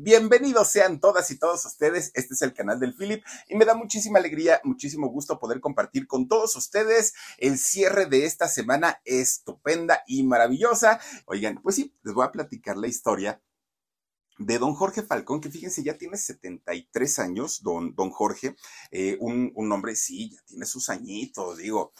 Bienvenidos sean todas y todos ustedes. Este es el canal del Philip y me da muchísima alegría, muchísimo gusto poder compartir con todos ustedes el cierre de esta semana estupenda y maravillosa. Oigan, pues sí, les voy a platicar la historia de don Jorge Falcón, que fíjense, ya tiene 73 años, don, don Jorge, eh, un, un hombre, sí, ya tiene sus añitos, digo,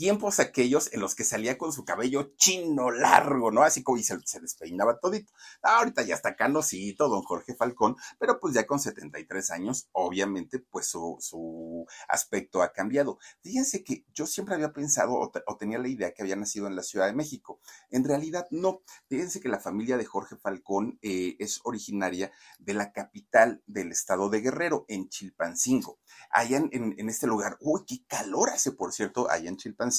tiempos aquellos en los que salía con su cabello chino largo, ¿no? Así como y se, despeinaba todito. ahorita ya está canosito, don Jorge Falcón, pero pues ya con 73 años, obviamente, pues su, su aspecto ha cambiado. Fíjense que yo siempre había pensado o, tenía la idea que había nacido en la Ciudad de México. En realidad, no. Fíjense que la familia de Jorge Falcón eh, es originaria de la capital del estado de Guerrero, en Chilpancingo. Allá en, en, en este lugar, uy, qué calor hace, por cierto, allá en Chilpancingo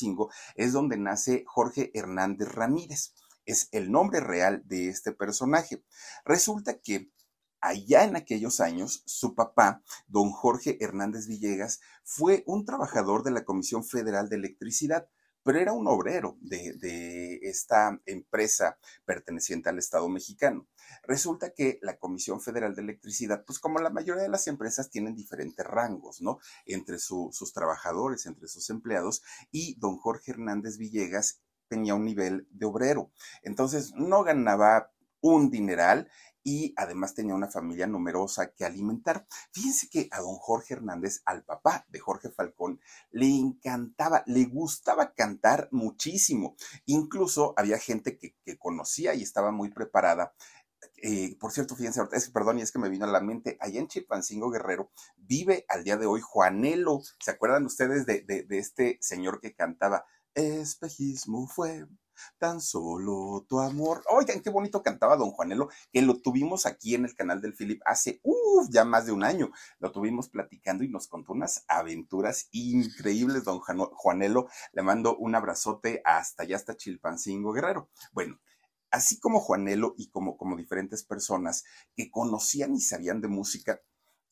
es donde nace Jorge Hernández Ramírez. Es el nombre real de este personaje. Resulta que allá en aquellos años, su papá, don Jorge Hernández Villegas, fue un trabajador de la Comisión Federal de Electricidad pero era un obrero de, esta empresa perteneciente al Estado mexicano. Resulta que la Comisión Federal de Electricidad, pues como la mayoría de las empresas tienen diferentes rangos, ¿no? Entre sus trabajadores, entre sus empleados, y don Jorge Hernández Villegas tenía un nivel de obrero. Entonces, no ganaba un dineral y además tenía una familia numerosa que alimentar. Fíjense que a don Jorge Hernández, al papá de Jorge Falcón, le encantaba, le gustaba cantar muchísimo. Incluso había gente que, conocía y estaba muy preparada eh, por cierto, fíjense, perdón, y es que me vino a la mente, allá en Chilpancingo Guerrero vive al día de hoy Juanelo. ¿Se acuerdan ustedes de, de este señor que cantaba? Espejismo fue tan solo tu amor. Oigan, qué bonito cantaba don Juanelo, que lo tuvimos aquí en el canal del Philip hace, uff, ya más de un año. Lo tuvimos platicando y nos contó unas aventuras increíbles, don Juanelo. Le mando un abrazote hasta allá, hasta Chilpancingo Guerrero. Bueno, así como Juanelo y como, como diferentes personas que conocían y sabían de música,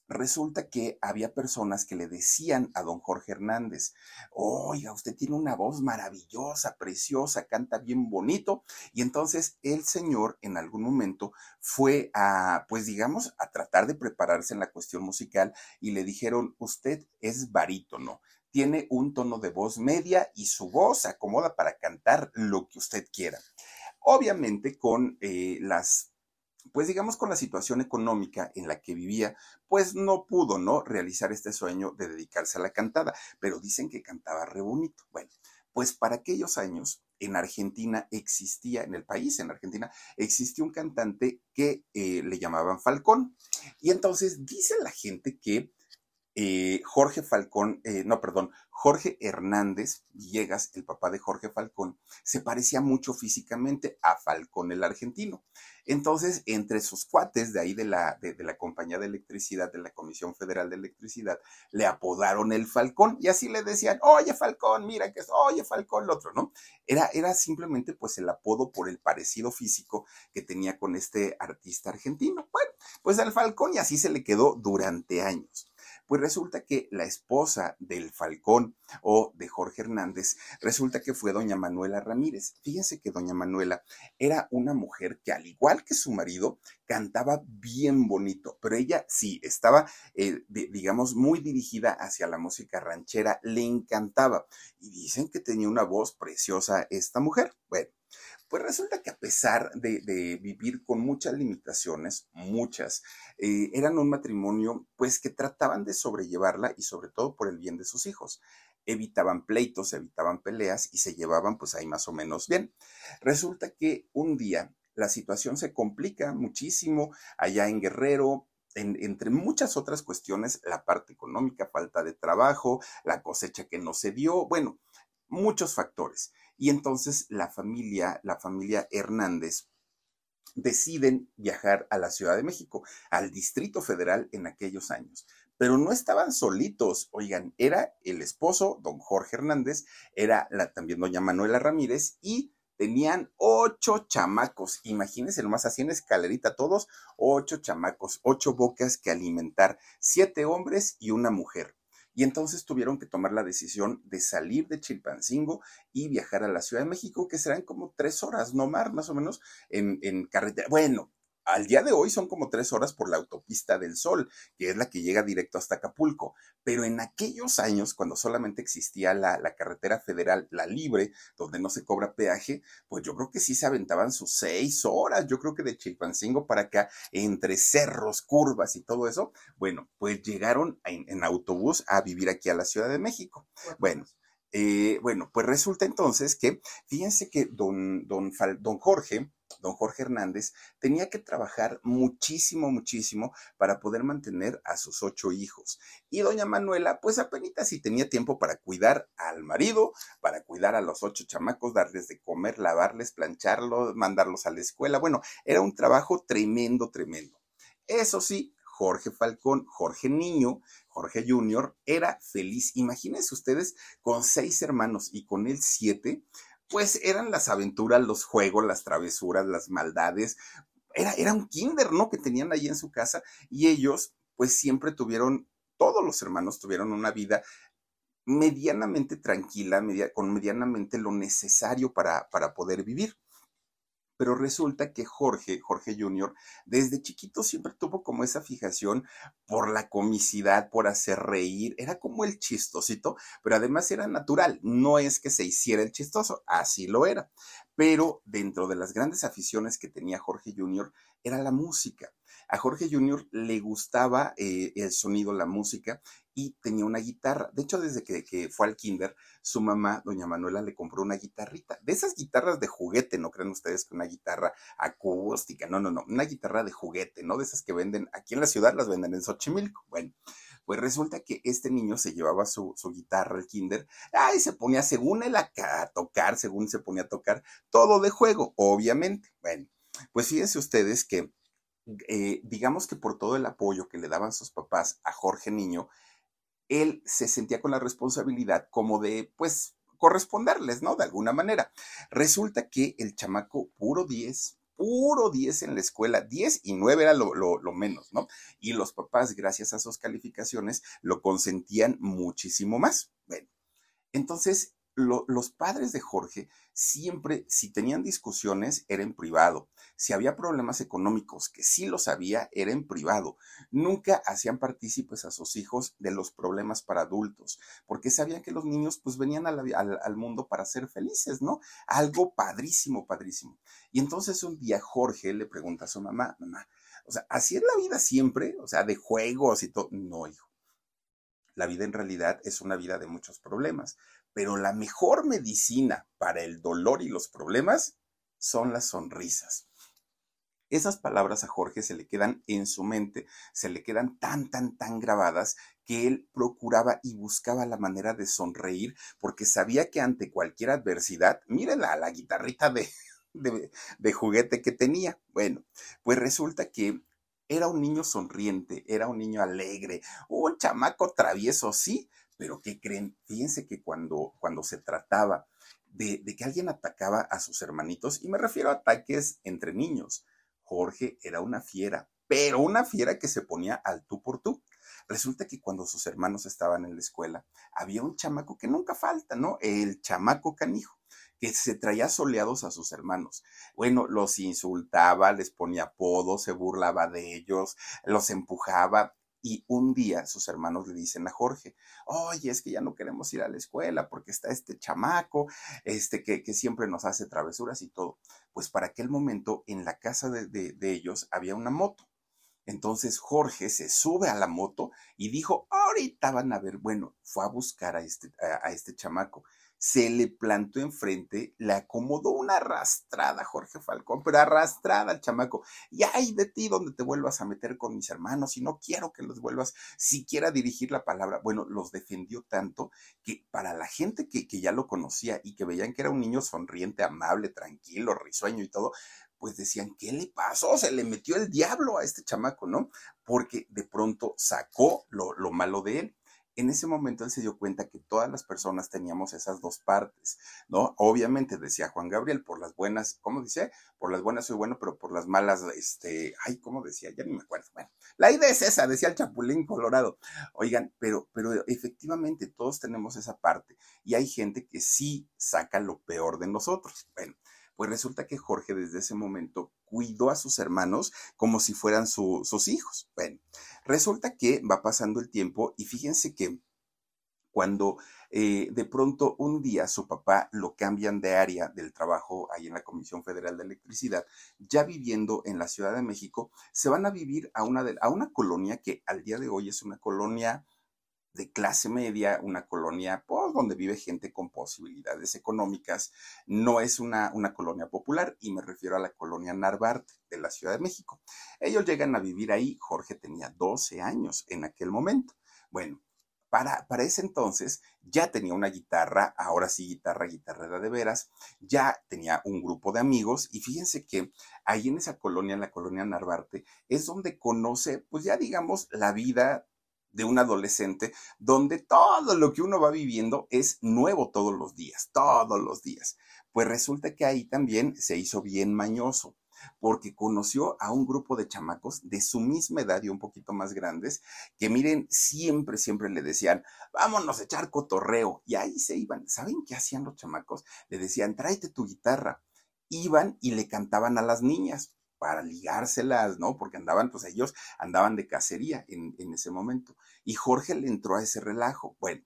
resulta que había personas que le decían a don Jorge Hernández, oiga, usted tiene una voz maravillosa, preciosa, canta bien bonito. Y entonces el señor en algún momento fue a, pues digamos, a tratar de prepararse en la cuestión musical y le dijeron, usted es barítono. Tiene un tono de voz media y su voz se acomoda para cantar lo que usted quiera. Obviamente con eh, las pues digamos con la situación económica en la que vivía, pues no pudo, ¿no? Realizar este sueño de dedicarse a la cantada, pero dicen que cantaba re bonito. Bueno, pues para aquellos años en Argentina existía, en el país, en Argentina, existía un cantante que eh, le llamaban Falcón. Y entonces dice la gente que eh, Jorge Falcón, eh, no, perdón, Jorge Hernández Villegas, el papá de Jorge Falcón, se parecía mucho físicamente a Falcón el argentino. Entonces, entre sus cuates de ahí de la, de, la compañía de electricidad, de la Comisión Federal de Electricidad, le apodaron el Falcón y así le decían, oye Falcón, mira que es, oye Falcón, el otro, ¿no? Era, era simplemente pues el apodo por el parecido físico que tenía con este artista argentino. Bueno, pues al Falcón y así se le quedó durante años. Pues resulta que la esposa del Falcón o de Jorge Hernández, resulta que fue doña Manuela Ramírez. Fíjense que doña Manuela era una mujer que al igual que su marido, cantaba bien bonito, pero ella sí estaba, eh, digamos, muy dirigida hacia la música ranchera, le encantaba. Y dicen que tenía una voz preciosa esta mujer. Bueno, pues resulta que a pesar de, vivir con muchas limitaciones, muchas, eh, eran un matrimonio pues que trataban de sobrellevarla y sobre todo por el bien de sus hijos. Evitaban pleitos, evitaban peleas y se llevaban pues ahí más o menos bien. Resulta que un día la situación se complica muchísimo allá en Guerrero, entre muchas otras cuestiones, la parte económica, falta de trabajo, la cosecha que no se dio, bueno, muchos factores. Y entonces la familia, la familia Hernández, deciden viajar a la Ciudad de México, al Distrito Federal en aquellos años. Pero no estaban solitos, oigan, era el esposo, don Jorge Hernández, era la, también doña Manuela Ramírez y tenían ocho chamacos. Imagínense nomás así en escalerita todos, ocho chamacos, ocho bocas que alimentar, siete hombres y una mujer y entonces tuvieron que tomar la decisión de salir de Chilpancingo y viajar a la Ciudad de México, que serán como tres horas, no más, más o menos, en, en carretera. Bueno, al día de hoy son como tres horas por la autopista del Sol, que es la que llega directo hasta Acapulco. Pero en aquellos años, cuando solamente existía la, carretera federal, la libre, donde no se cobra peaje, pues yo creo que sí se aventaban sus seis horas. Yo creo que de Chilpancingo para acá, entre cerros, curvas y todo eso, bueno, pues llegaron en, autobús a vivir aquí a la Ciudad de México. Bueno. Eh, bueno, pues resulta entonces que, fíjense que don, don, don Jorge, don Jorge Hernández, tenía que trabajar muchísimo, muchísimo para poder mantener a sus ocho hijos. Y doña Manuela, pues apenas si tenía tiempo para cuidar al marido, para cuidar a los ocho chamacos, darles de comer, lavarles, plancharlos, mandarlos a la escuela. Bueno, era un trabajo tremendo, tremendo. Eso sí, Jorge Falcón, Jorge Niño, Jorge Junior, era feliz. Imagínense ustedes con seis hermanos y con él siete, pues eran las aventuras, los juegos, las travesuras, las maldades. Era, era un kinder, ¿no? Que tenían ahí en su casa y ellos, pues siempre tuvieron, todos los hermanos tuvieron una vida medianamente tranquila, con medianamente lo necesario para, para poder vivir pero resulta que Jorge, Jorge Jr., desde chiquito siempre tuvo como esa fijación por la comicidad, por hacer reír, era como el chistosito, pero además era natural, no es que se hiciera el chistoso, así lo era. Pero dentro de las grandes aficiones que tenía Jorge Jr. era la música. A Jorge Jr. le gustaba eh, el sonido, la música, y tenía una guitarra. De hecho, desde que, fue al kinder, su mamá, doña Manuela, le compró una guitarrita. De esas guitarras de juguete, no creen ustedes que una guitarra acústica, no, no, no, una guitarra de juguete, ¿no? De esas que venden aquí en la ciudad, las venden en Xochimilco. Bueno, pues resulta que este niño se llevaba su, guitarra al kinder, ay, se ponía según él a tocar, según se ponía a tocar, todo de juego, obviamente. Bueno, pues fíjense ustedes que eh, digamos que por todo el apoyo que le daban sus papás a Jorge Niño, él se sentía con la responsabilidad como de, pues, corresponderles, ¿no? De alguna manera. Resulta que el chamaco puro 10, puro 10 en la escuela, 10 y 9 era lo, lo, menos, ¿no? Y los papás, gracias a sus calificaciones, lo consentían muchísimo más. Bueno, entonces los padres de Jorge siempre, si tenían discusiones, era en privado. Si había problemas económicos, que sí los había, era en privado. Nunca hacían partícipes a sus hijos de los problemas para adultos, porque sabían que los niños pues venían al, mundo para ser felices, ¿no? Algo padrísimo, padrísimo. Y entonces un día Jorge le pregunta a su mamá, mamá, o sea, ¿así es la vida siempre? O sea, de juegos y todo. No, hijo. La vida en realidad es una vida de muchos problemas, pero la mejor medicina para el dolor y los problemas son las sonrisas. Esas palabras a Jorge se le quedan en su mente, se le quedan tan, tan, tan grabadas que él procuraba y buscaba la manera de sonreír porque sabía que ante cualquier adversidad, mírenla, la guitarrita de, de, de, juguete que tenía. Bueno, pues resulta que era un niño sonriente, era un niño alegre, un chamaco travieso, sí, pero ¿qué creen? Fíjense que cuando, cuando se trataba de, de, que alguien atacaba a sus hermanitos, y me refiero a ataques entre niños, Jorge era una fiera, pero una fiera que se ponía al tú por tú. Resulta que cuando sus hermanos estaban en la escuela, había un chamaco que nunca falta, ¿no? El chamaco canijo que se traía soleados a sus hermanos. Bueno, los insultaba, les ponía apodos, se burlaba de ellos, los empujaba. Y un día sus hermanos le dicen a Jorge, oye, es que ya no queremos ir a la escuela porque está este chamaco, este que, que siempre nos hace travesuras y todo. Pues para aquel momento en la casa de, de ellos había una moto. Entonces Jorge se sube a la moto y dijo, ahorita van a ver, bueno, fue a buscar a este, a este chamaco se le plantó enfrente, le acomodó una arrastrada Jorge Falcón, pero arrastrada al chamaco. Y ay de ti donde te vuelvas a meter con mis hermanos y no quiero que los vuelvas siquiera a dirigir la palabra. Bueno, los defendió tanto que para la gente que, que ya lo conocía y que veían que era un niño sonriente, amable, tranquilo, risueño y todo, pues decían, ¿qué le pasó? Se le metió el diablo a este chamaco, ¿no? Porque de pronto sacó lo, lo malo de él en ese momento él se dio cuenta que todas las personas teníamos esas dos partes, ¿no? Obviamente decía Juan Gabriel, por las buenas, ¿cómo dice? Por las buenas soy bueno, pero por las malas, este, ay, ¿cómo decía? Ya ni me acuerdo. Bueno, la idea es esa, decía el Chapulín Colorado. Oigan, pero, pero efectivamente todos tenemos esa parte y hay gente que sí saca lo peor de nosotros. Bueno, Pues resulta que Jorge desde ese momento cuidó a sus hermanos como si fueran sus hijos. Bueno, resulta que va pasando el tiempo y fíjense que cuando eh, de pronto un día su papá lo cambian de área del trabajo ahí en la Comisión Federal de Electricidad, ya viviendo en la Ciudad de México, se van a vivir a una, a una colonia que al día de hoy es una colonia de clase media, una colonia pues, donde vive gente con posibilidades económicas. No es una, una colonia popular y me refiero a la colonia Narvarte de la Ciudad de México. Ellos llegan a vivir ahí, Jorge tenía 12 años en aquel momento. Bueno, para, para, ese entonces ya tenía una guitarra, ahora sí guitarra, guitarrera de veras, ya tenía un grupo de amigos y fíjense que ahí en esa colonia, en la colonia Narvarte, es donde conoce, pues ya digamos, la vida de un adolescente, donde todo lo que uno va viviendo es nuevo todos los días, todos los días. Pues resulta que ahí también se hizo bien mañoso porque conoció a un grupo de chamacos de su misma edad y un poquito más grandes, que miren, siempre, siempre le decían, vámonos a echar cotorreo. Y ahí se iban. ¿Saben qué hacían los chamacos? Le decían, tráete tu guitarra. Iban y le cantaban a las niñas para ligárselas, ¿no? Porque andaban, pues ellos andaban de cacería en, ese momento. Y Jorge le entró a ese relajo. Bueno,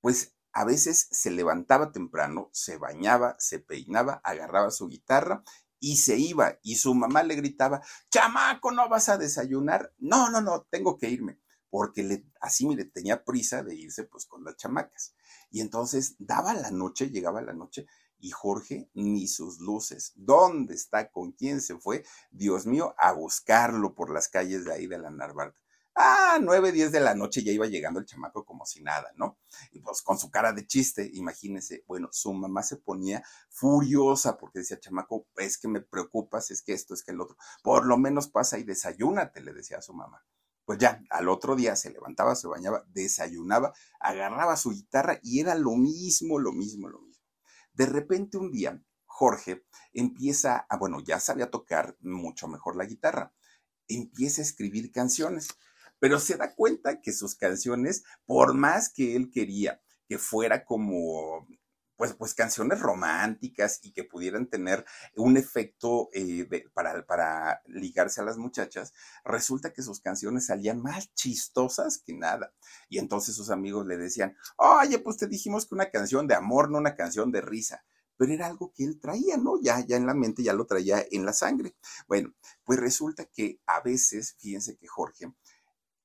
pues a veces se levantaba temprano, se bañaba, se peinaba, agarraba su guitarra y se iba y su mamá le gritaba, chamaco, ¿no vas a desayunar? No, no, no, tengo que irme, porque le, así le tenía prisa de irse pues con las chamacas. Y entonces daba la noche, llegaba la noche y Jorge ni sus luces. ¿Dónde está? ¿Con quién se fue? Dios mío, a buscarlo por las calles de ahí de la Narvarte. Ah, nueve, diez de la noche ya iba llegando el chamaco como si nada, ¿no? Y pues con su cara de chiste, imagínense. Bueno, su mamá se ponía furiosa porque decía, chamaco, es que me preocupas, es que esto, es que el otro. Por lo menos pasa y desayúnate, le decía a su mamá. Pues ya, al otro día se levantaba, se bañaba, desayunaba, agarraba su guitarra y era lo mismo, lo mismo, lo mismo. De repente un día, Jorge empieza a, bueno, ya sabía tocar mucho mejor la guitarra, empieza a escribir canciones pero se da cuenta que sus canciones, por más que él quería que fuera como pues, pues canciones románticas y que pudieran tener un efecto eh, para, para ligarse a las muchachas, resulta que sus canciones salían más chistosas que nada. Y entonces sus amigos le decían, oye, pues te dijimos que una canción de amor, no una canción de risa pero era algo que él traía, ¿no? Ya, ya en la mente, ya lo traía en la sangre. Bueno, pues resulta que a veces, fíjense que Jorge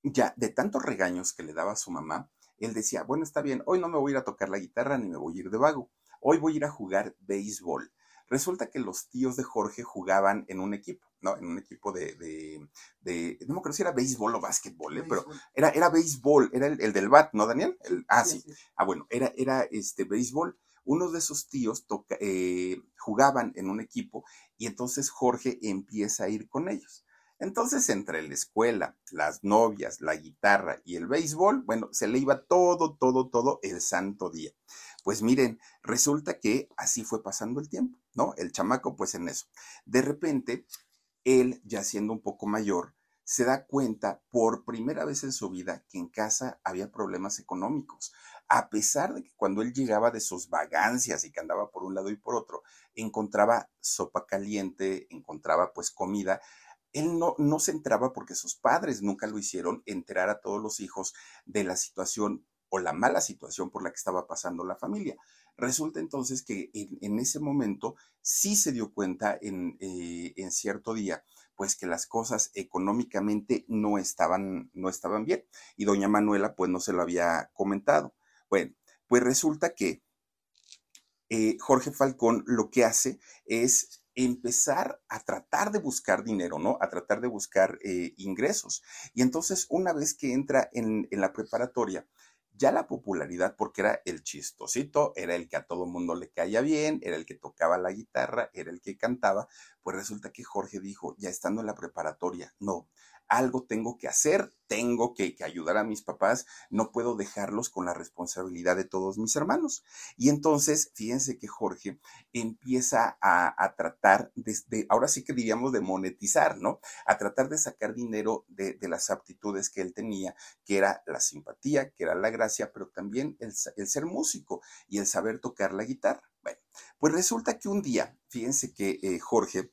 ya de tantos regaños que le daba a su mamá, él decía, bueno, está bien, hoy no me voy a ir a tocar la guitarra ni me voy a ir de vago, hoy voy a ir a jugar béisbol. Resulta que los tíos de Jorge jugaban en un equipo, ¿no? En un equipo de, de, no me acuerdo si era béisbol o básquetbol, ¿eh? pero era, era béisbol, era el, del bat, ¿no, Daniel? ah, sí. Ah, bueno, era, era este béisbol. Uno de sus tíos toca, eh, jugaban en un equipo y entonces Jorge empieza a ir con ellos. Entonces, entre la escuela, las novias, la guitarra y el béisbol, bueno, se le iba todo, todo, todo el santo día. Pues miren, resulta que así fue pasando el tiempo, ¿no? El chamaco, pues en eso. De repente, él, ya siendo un poco mayor, se da cuenta por primera vez en su vida que en casa había problemas económicos. A pesar de que cuando él llegaba de sus vagancias y que andaba por un lado y por otro, encontraba sopa caliente, encontraba pues comida, él no, no se entraba porque sus padres nunca lo hicieron enterar a todos los hijos de la situación o la mala situación por la que estaba pasando la familia. Resulta entonces que en, ese momento sí se dio cuenta en, eh, en, cierto día, pues que las cosas económicamente no estaban, no estaban bien. Y doña Manuela pues no se lo había comentado. Bueno, pues resulta que eh, Jorge Falcón lo que hace es empezar a tratar de buscar dinero, ¿no? A tratar de buscar eh, ingresos. Y entonces, una vez que entra en, la preparatoria, ya la popularidad, porque era el chistosito, era el que a todo mundo le caía bien, era el que tocaba la guitarra, era el que cantaba, pues resulta que Jorge dijo, ya estando en la preparatoria, no, algo tengo que hacer, tengo que, ayudar a mis papás, no puedo dejarlos con la responsabilidad de todos mis hermanos. Y entonces, fíjense que Jorge empieza a, tratar de, ahora sí que diríamos de monetizar, ¿no? A tratar de sacar dinero de, las aptitudes que él tenía, que era la simpatía, que era la gracia, pero también el, ser músico y el saber tocar la guitarra. Bueno, pues resulta que un día, fíjense que eh, Jorge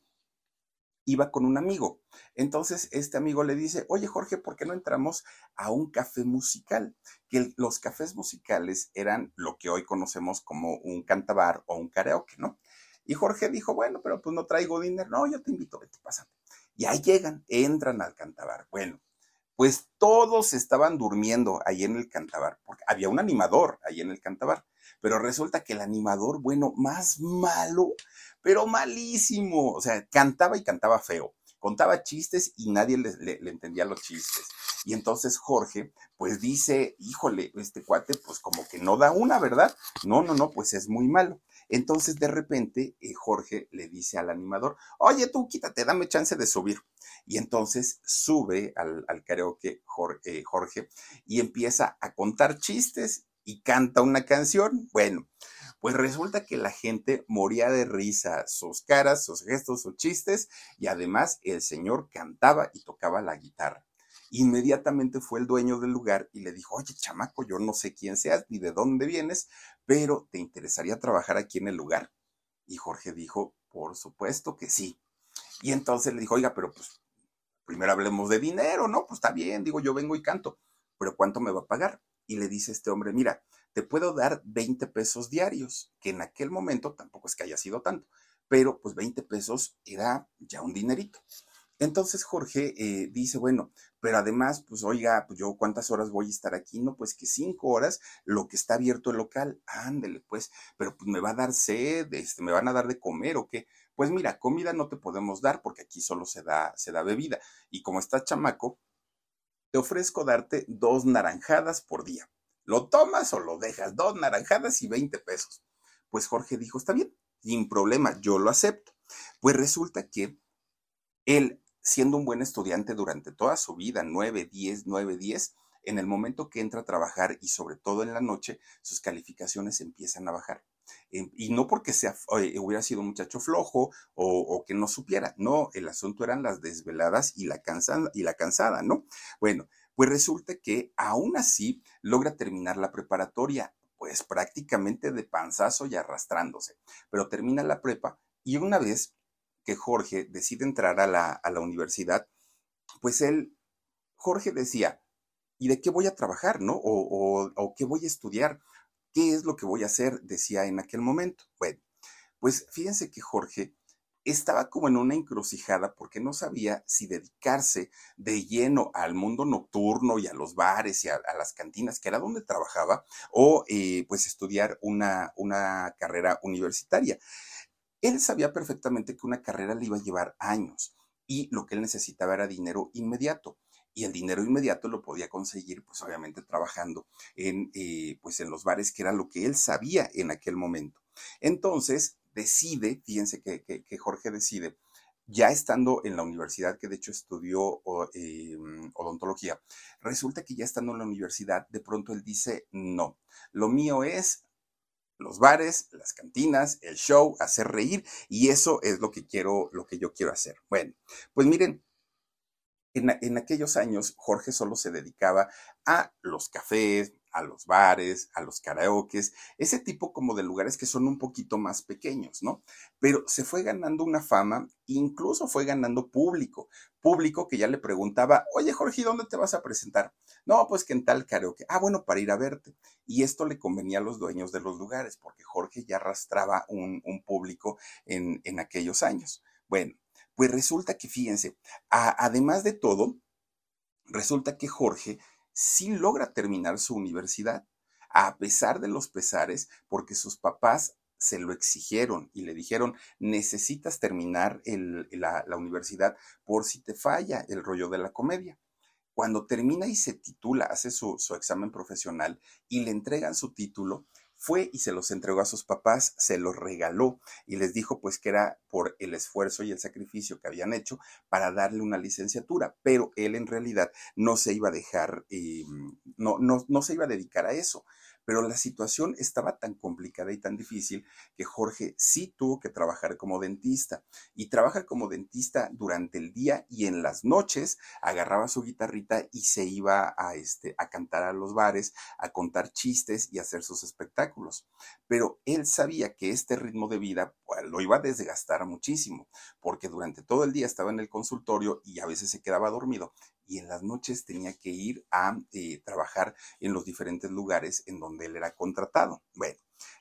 iba con un amigo. Entonces este amigo le dice, oye Jorge, ¿por qué no entramos a un café musical? Que los cafés musicales eran lo que hoy conocemos como un cantabar o un karaoke, ¿no? Y Jorge dijo, bueno, pero pues no traigo dinero. No, yo te invito, vete, pásate. Y ahí llegan, entran al cantabar. Bueno, pues todos estaban durmiendo ahí en el cantabar, porque había un animador ahí en el cantabar, pero resulta que el animador, bueno, más malo, pero malísimo, o sea, cantaba y cantaba feo, contaba chistes y nadie le, entendía los chistes. Y entonces Jorge, pues dice, híjole, este cuate, pues como que no da una, ¿verdad? No, no, no, pues es muy malo. Entonces de repente eh, Jorge le dice al animador, oye tú quítate, dame chance de subir. Y entonces sube al, al karaoke eh, Jorge y empieza a contar chistes y canta una canción. Bueno, pues resulta que la gente moría de risa, sus caras, sus gestos, sus chistes, y además el señor cantaba y tocaba la guitarra. Inmediatamente fue el dueño del lugar y le dijo, oye, chamaco, yo no sé quién seas ni de dónde vienes, pero ¿te interesaría trabajar aquí en el lugar? Y Jorge dijo, por supuesto que sí. Y entonces le dijo, oiga, pero pues primero hablemos de dinero, ¿no? Pues está bien, digo, yo vengo y canto, pero ¿cuánto me va a pagar? Y le dice este hombre, mira, te puedo dar 20 pesos diarios, que en aquel momento tampoco es que haya sido tanto, pero pues 20 pesos era ya un dinerito. Entonces Jorge eh, dice, bueno, pero además, pues oiga, pues yo cuántas horas voy a estar aquí, no, pues que cinco horas, lo que está abierto el local, ándele, pues, pero pues me va a dar sed, este, me van a dar de comer o qué. Pues mira, comida no te podemos dar porque aquí solo se da, se da bebida. Y como está chamaco, te ofrezco darte dos naranjadas por día. ¿Lo tomas o lo dejas? Dos naranjadas y 20 pesos. Pues Jorge dijo, está bien, sin problema, yo lo acepto. Pues resulta que él, siendo un buen estudiante durante toda su vida, 9, 10, 9, 10, en el momento que entra a trabajar y sobre todo en la noche, sus calificaciones empiezan a bajar. Em, y no porque sea, hubiera sido un muchacho flojo o, que no supiera, no, el asunto eran las desveladas y la, cansada, y la cansada, ¿no? Bueno, pues resulta que aún así logra terminar la preparatoria, pues prácticamente de panzazo y arrastrándose, pero termina la prepa y una vez que Jorge decide entrar a la, a la universidad, pues él, Jorge decía, ¿y de qué voy a trabajar, no? O, o, o, qué voy a estudiar, ¿qué es lo que voy a hacer? Decía en aquel momento. Bueno, pues fíjense que Jorge estaba como en una encrucijada porque no sabía si dedicarse de lleno al mundo nocturno y a los bares y a, las cantinas, que era donde trabajaba, o eh, pues estudiar una, una carrera universitaria. Él sabía perfectamente que una carrera le iba a llevar años y lo que él necesitaba era dinero inmediato y el dinero inmediato lo podía conseguir, pues obviamente trabajando en, eh, pues en los bares, que era lo que él sabía en aquel momento. Entonces, decide, fíjense que, Jorge decide, ya estando en la universidad, que de hecho estudió em, odontología, resulta que ya estando en la universidad, de pronto él dice, no, lo mío es los bares, las cantinas, el show, hacer reír, y eso es lo que quiero, lo que yo quiero hacer. Bueno, pues miren, en, en aquellos años Jorge solo se dedicaba a los cafés, a los bares, a los karaokes, ese tipo como de lugares que son un poquito más pequeños, ¿no? Pero se fue ganando una fama, incluso fue ganando público, público que ya le preguntaba, oye Jorge, ¿dónde te vas a presentar? No, pues que en tal karaoke. Ah, bueno, para ir a verte. Y esto le convenía a los dueños de los lugares, porque Jorge ya arrastraba un, público en, en, aquellos años. Bueno, pues resulta que, fíjense, además de todo, resulta que Jorge sí logra terminar su universidad, a pesar de los pesares, porque sus papás se lo exigieron y le dijeron, necesitas terminar la, universidad por si te falla el rollo de la comedia. Cuando termina y se titula, hace su, su examen profesional y le entregan su título, Fue y se los entregó a sus papás, se los regaló y les dijo pues que era por el esfuerzo y el sacrificio que habían hecho para darle una licenciatura, pero él en realidad no se iba a dejar, eh, no, no, no se iba a dedicar a eso. Pero la situación estaba tan complicada y tan difícil que Jorge sí tuvo que trabajar como dentista. Y trabaja como dentista durante el día y en las noches agarraba su guitarrita y se iba a, este, a cantar a los bares, a contar chistes y hacer sus espectáculos. Pero él sabía que este ritmo de vida pues, lo iba a desgastar muchísimo, porque durante todo el día estaba en el consultorio y a veces se quedaba dormido y en las noches tenía que ir a eh, trabajar en los diferentes lugares en donde él era contratado. Bueno,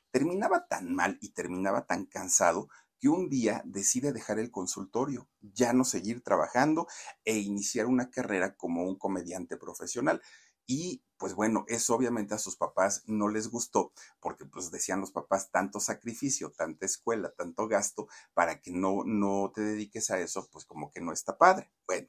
terminaba tan mal y terminaba tan cansado que un día decide dejar el consultorio, ya no seguir trabajando e iniciar una carrera como un comediante profesional. Y pues bueno, eso obviamente a sus papás no les gustó porque pues decían los papás tanto sacrificio, tanta escuela, tanto gasto para que no, no te dediques a eso, pues como que no está padre. Bueno,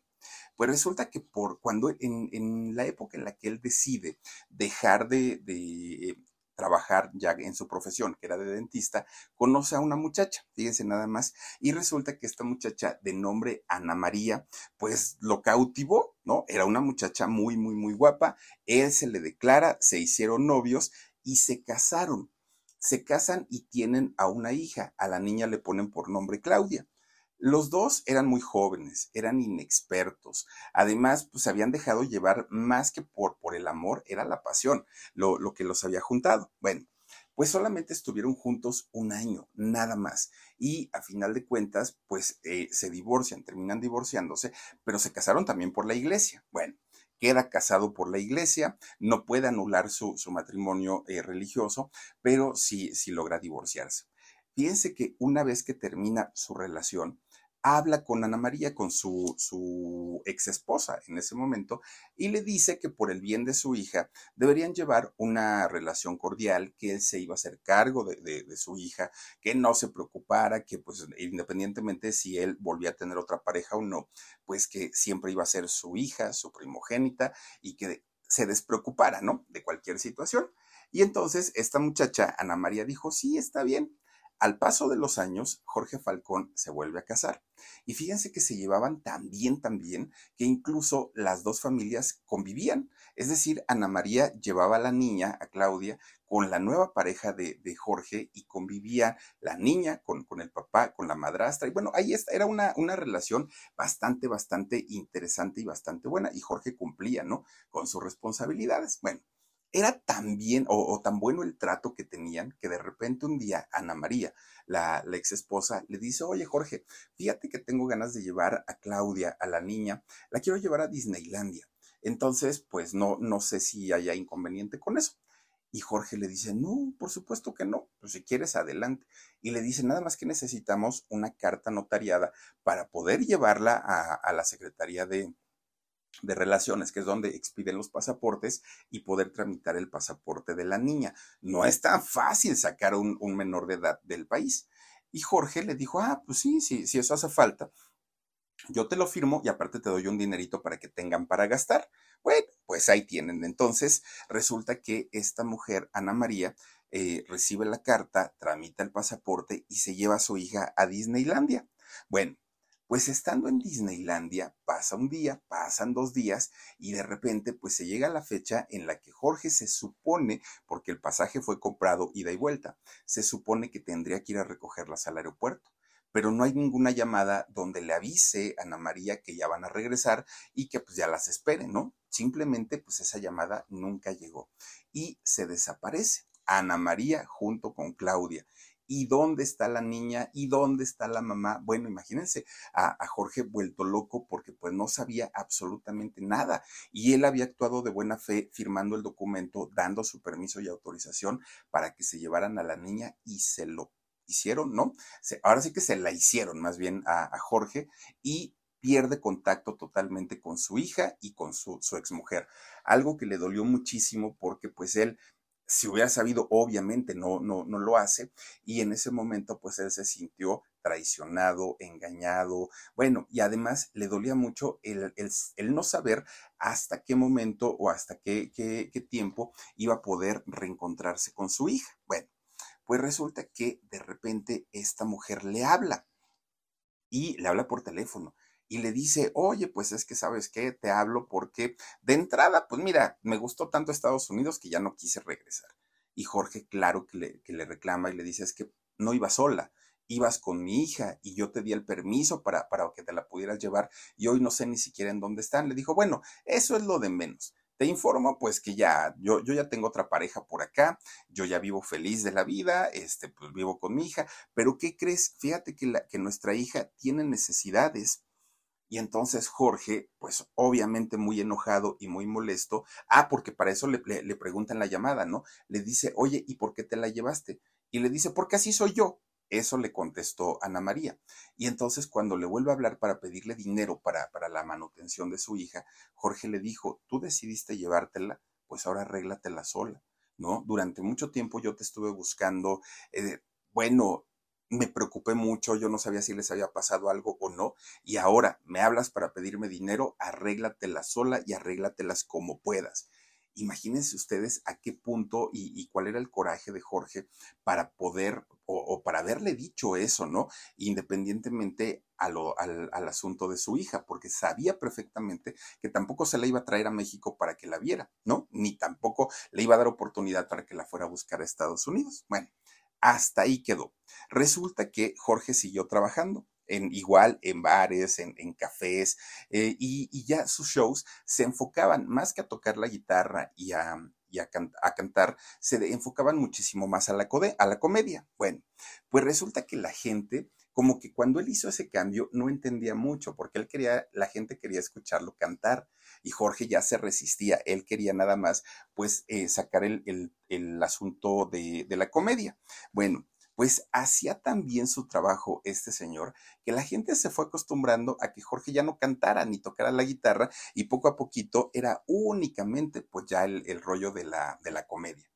pues resulta que por cuando en, la época en la que él decide dejar de, de trabajar ya en su profesión, que era de dentista, conoce a una muchacha, fíjense nada más, y resulta que esta muchacha de nombre Ana María, pues lo cautivó, ¿no? Era una muchacha muy, muy, muy guapa, él se le declara, se hicieron novios y se casaron. Se casan y tienen a una hija, a la niña le ponen por nombre Claudia. Los dos eran muy jóvenes, eran inexpertos. Además, pues se habían dejado llevar más que por, por el amor, era la pasión, lo, lo que los había juntado. Bueno, pues solamente estuvieron juntos un año, nada más. Y a final de cuentas, pues eh, se divorcian, terminan divorciándose, pero se casaron también por la iglesia. Bueno, queda casado por la iglesia, no puede anular su, su matrimonio eh, religioso, pero sí, sí logra divorciarse. Fíjense que una vez que termina su relación, habla con Ana María, con su, su ex esposa en ese momento, y le dice que por el bien de su hija deberían llevar una relación cordial, que él se iba a hacer cargo de, su hija, que no se preocupara, que pues independientemente si él volvía a tener otra pareja o no, pues que siempre iba a ser su hija, su primogénita, y que se despreocupara, ¿no? De cualquier situación. Y entonces esta muchacha, Ana María, dijo, sí, está bien, al paso de los años, Jorge Falcón se vuelve a casar. Y fíjense que se llevaban tan bien, tan bien, que incluso las dos familias convivían. Es decir, Ana María llevaba a la niña, a Claudia, con la nueva pareja de, Jorge y convivía la niña con, con, el papá, con la madrastra. Y bueno, ahí está, era una, una relación bastante, bastante interesante y bastante buena. Y Jorge cumplía, ¿no? Con sus responsabilidades. Bueno, era tan bien o, tan bueno el trato que tenían que de repente un día Ana María, la, ex esposa, le dice, oye Jorge, fíjate que tengo ganas de llevar a Claudia, a la niña, la quiero llevar a Disneylandia. Entonces, pues no, no sé si haya inconveniente con eso. Y Jorge le dice, no, por supuesto que no, pues si quieres, adelante. Y le dice, nada más que necesitamos una carta notariada para poder llevarla a la Secretaría de, de relaciones, que es donde expiden los pasaportes y poder tramitar el pasaporte de la niña. No es tan fácil sacar un, un menor de edad del país. Y Jorge le dijo, ah, pues sí, sí, si eso hace falta. Yo te lo firmo y aparte te doy un dinerito para que tengan para gastar. Bueno, pues ahí tienen. Entonces, resulta que esta mujer, Ana María, eh, recibe la carta, tramita el pasaporte y se lleva a su hija a Disneylandia. Bueno, pues estando en Disneylandia, pasa un día, pasan dos días y de repente pues se llega la fecha en la que Jorge se supone, porque el pasaje fue comprado ida y vuelta, se supone que tendría que ir a recogerlas al aeropuerto pero no hay ninguna llamada donde le avise a Ana María que ya van a regresar y que pues ya las esperen, ¿no? Simplemente pues esa llamada nunca llegó y se desaparece. Ana María junto con Claudia ¿Y dónde está la niña? ¿Y dónde está la mamá? Bueno, imagínense a, Jorge vuelto loco porque pues no sabía absolutamente nada y él había actuado de buena fe firmando el documento, dando su permiso y autorización para que se llevaran a la niña y se lo hicieron, ¿no? ahora sí que se la hicieron más bien a, Jorge y pierde contacto totalmente con su hija y con su, su exmujer. Algo que le dolió muchísimo porque pues él si hubiera sabido, obviamente no, no, no lo hace. Y en ese momento, pues él se sintió traicionado, engañado. Bueno, y además le dolía mucho el, el, no saber hasta qué momento o hasta qué, qué, qué tiempo iba a poder reencontrarse con su hija. Bueno, pues resulta que de repente esta mujer le habla y le habla por teléfono y le dice, oye, pues es que sabes qué, te hablo porque de entrada, pues mira, me gustó tanto Estados Unidos que ya no quise regresar. Y Jorge, claro que le, que le reclama y le dice, es que no iba sola, ibas con mi hija y yo te di el permiso para, para que te la pudieras llevar y hoy no sé ni siquiera en dónde están. Le dijo, bueno, eso es lo de menos. Te informo pues que ya, yo, yo ya tengo otra pareja por acá, yo ya vivo feliz de la vida, este, pues vivo con mi hija, pero ¿qué crees? Fíjate que, la, que nuestra hija tiene necesidades. Y entonces Jorge, pues obviamente muy enojado y muy molesto, ah, porque para eso le, le, preguntan la llamada, ¿no? Le dice, oye, ¿y por qué te la llevaste? Y le dice, porque así soy yo. Eso le contestó Ana María. Y entonces cuando le vuelve a hablar para pedirle dinero para, para la manutención de su hija, Jorge le dijo, tú decidiste llevártela, pues ahora arréglatela sola, ¿no? Durante mucho tiempo yo te estuve buscando, eh, bueno, me preocupé mucho, yo no sabía si les había pasado algo o no, y ahora me hablas para pedirme dinero, arréglatela sola y arréglatelas como puedas. Imagínense ustedes a qué punto y, cuál era el coraje de Jorge para poder o, para haberle dicho eso, ¿no? Independientemente al, al, asunto de su hija, porque sabía perfectamente que tampoco se la iba a traer a México para que la viera, ¿no? Ni tampoco le iba a dar oportunidad para que la fuera a buscar a Estados Unidos. Bueno, hasta ahí quedó. Resulta que Jorge siguió trabajando en igual en bares, en, cafés, eh, y, ya sus shows se enfocaban más que a tocar la guitarra y a, cantar, se enfocaban muchísimo más a la, a la comedia. Bueno, pues resulta que la gente, como que cuando él hizo ese cambio, no entendía mucho, porque él quería, la gente quería escucharlo cantar, y Jorge ya se resistía, él quería nada más, pues, eh, sacar el, asunto de, de la comedia. Bueno, pues hacía tan bien su trabajo este señor que la gente se fue acostumbrando a que Jorge ya no cantara ni tocara la guitarra y poco a poquito era únicamente pues ya el, rollo de la, de la comedia.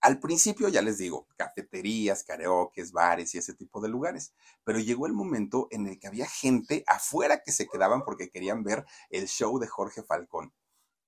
Al principio, ya les digo, cafeterías, karaokes, bares y ese tipo de lugares, pero llegó el momento en el que había gente afuera que se quedaban porque querían ver el show de Jorge Falcón.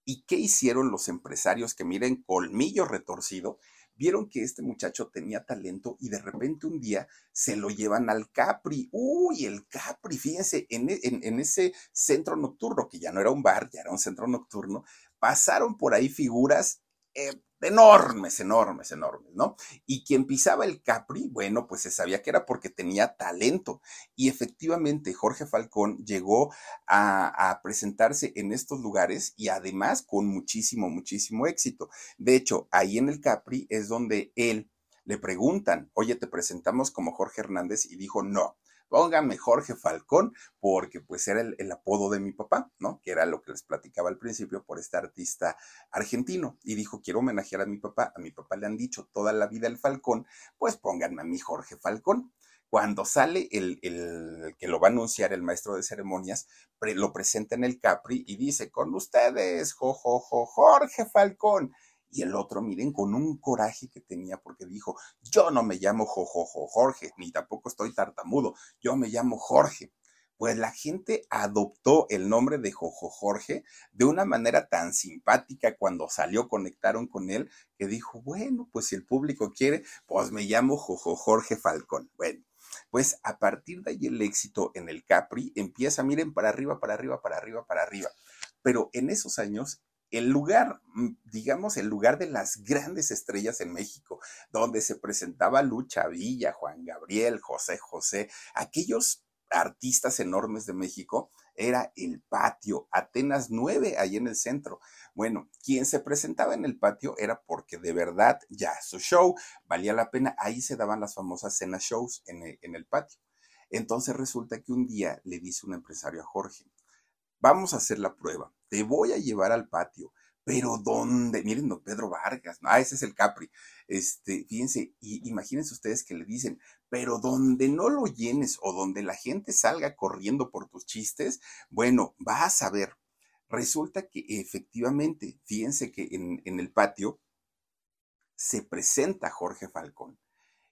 ¿Y qué hicieron los empresarios que miren colmillo retorcido? vieron que este muchacho tenía talento y de repente un día se lo llevan al Capri. Uy, el Capri, fíjense, en, e, ese centro nocturno, que ya no era un bar, ya era un centro nocturno, pasaron por ahí figuras eh, enormes, enormes, enormes, ¿no? Y quien pisaba el Capri, bueno, pues se sabía que era porque tenía talento. Y efectivamente, Jorge Falcón llegó a, a, presentarse en estos lugares y además con muchísimo, muchísimo éxito. De hecho, ahí en el Capri es donde él le preguntan, oye, te presentamos como Jorge Hernández y dijo, no, póngame Jorge Falcón, porque pues era el, apodo de mi papá, ¿no? Que era lo que les platicaba al principio por este artista argentino. Y dijo, quiero homenajear a mi papá. A mi papá le han dicho toda la vida el Falcón, pues pónganme a mi Jorge Falcón. Cuando sale el, el, que lo va a anunciar el maestro de ceremonias, lo presenta en el Capri y dice, con ustedes, jo, Jorge Falcón y el otro, miren, con un coraje que tenía porque dijo, yo no me llamo Jojojo Jorge, ni tampoco estoy tartamudo, yo me llamo Jorge. Pues la gente adoptó el nombre de Jojo Jorge de una manera tan simpática cuando salió, conectaron con él, que dijo, bueno, pues si el público quiere, pues me llamo Jojo Jorge Falcón. Bueno, pues a partir de ahí el éxito en el Capri empieza, miren, para arriba, para arriba, para arriba, para arriba. Pero en esos años el lugar, mm, digamos, el lugar de las grandes estrellas en México, donde se presentaba Lucha Villa, Juan Gabriel, José José, aquellos artistas enormes de México, era el patio, Atenas 9, ahí en el centro. Bueno, quien se presentaba en el patio era porque de verdad ya su show valía la pena. Ahí se daban las famosas cenas shows en el, en el patio. Entonces resulta que un día le dice un empresario a Jorge, vamos a hacer la prueba, te voy a llevar al patio, pero ¿dónde? Miren, don Pedro Vargas, ah, ese es el Capri, este, fíjense, y imagínense ustedes que le dicen, pero donde no lo llenes o donde la gente salga corriendo por tus chistes, bueno, vas a ver. Resulta que efectivamente, fíjense que en, en el patio se presenta Jorge Falcón.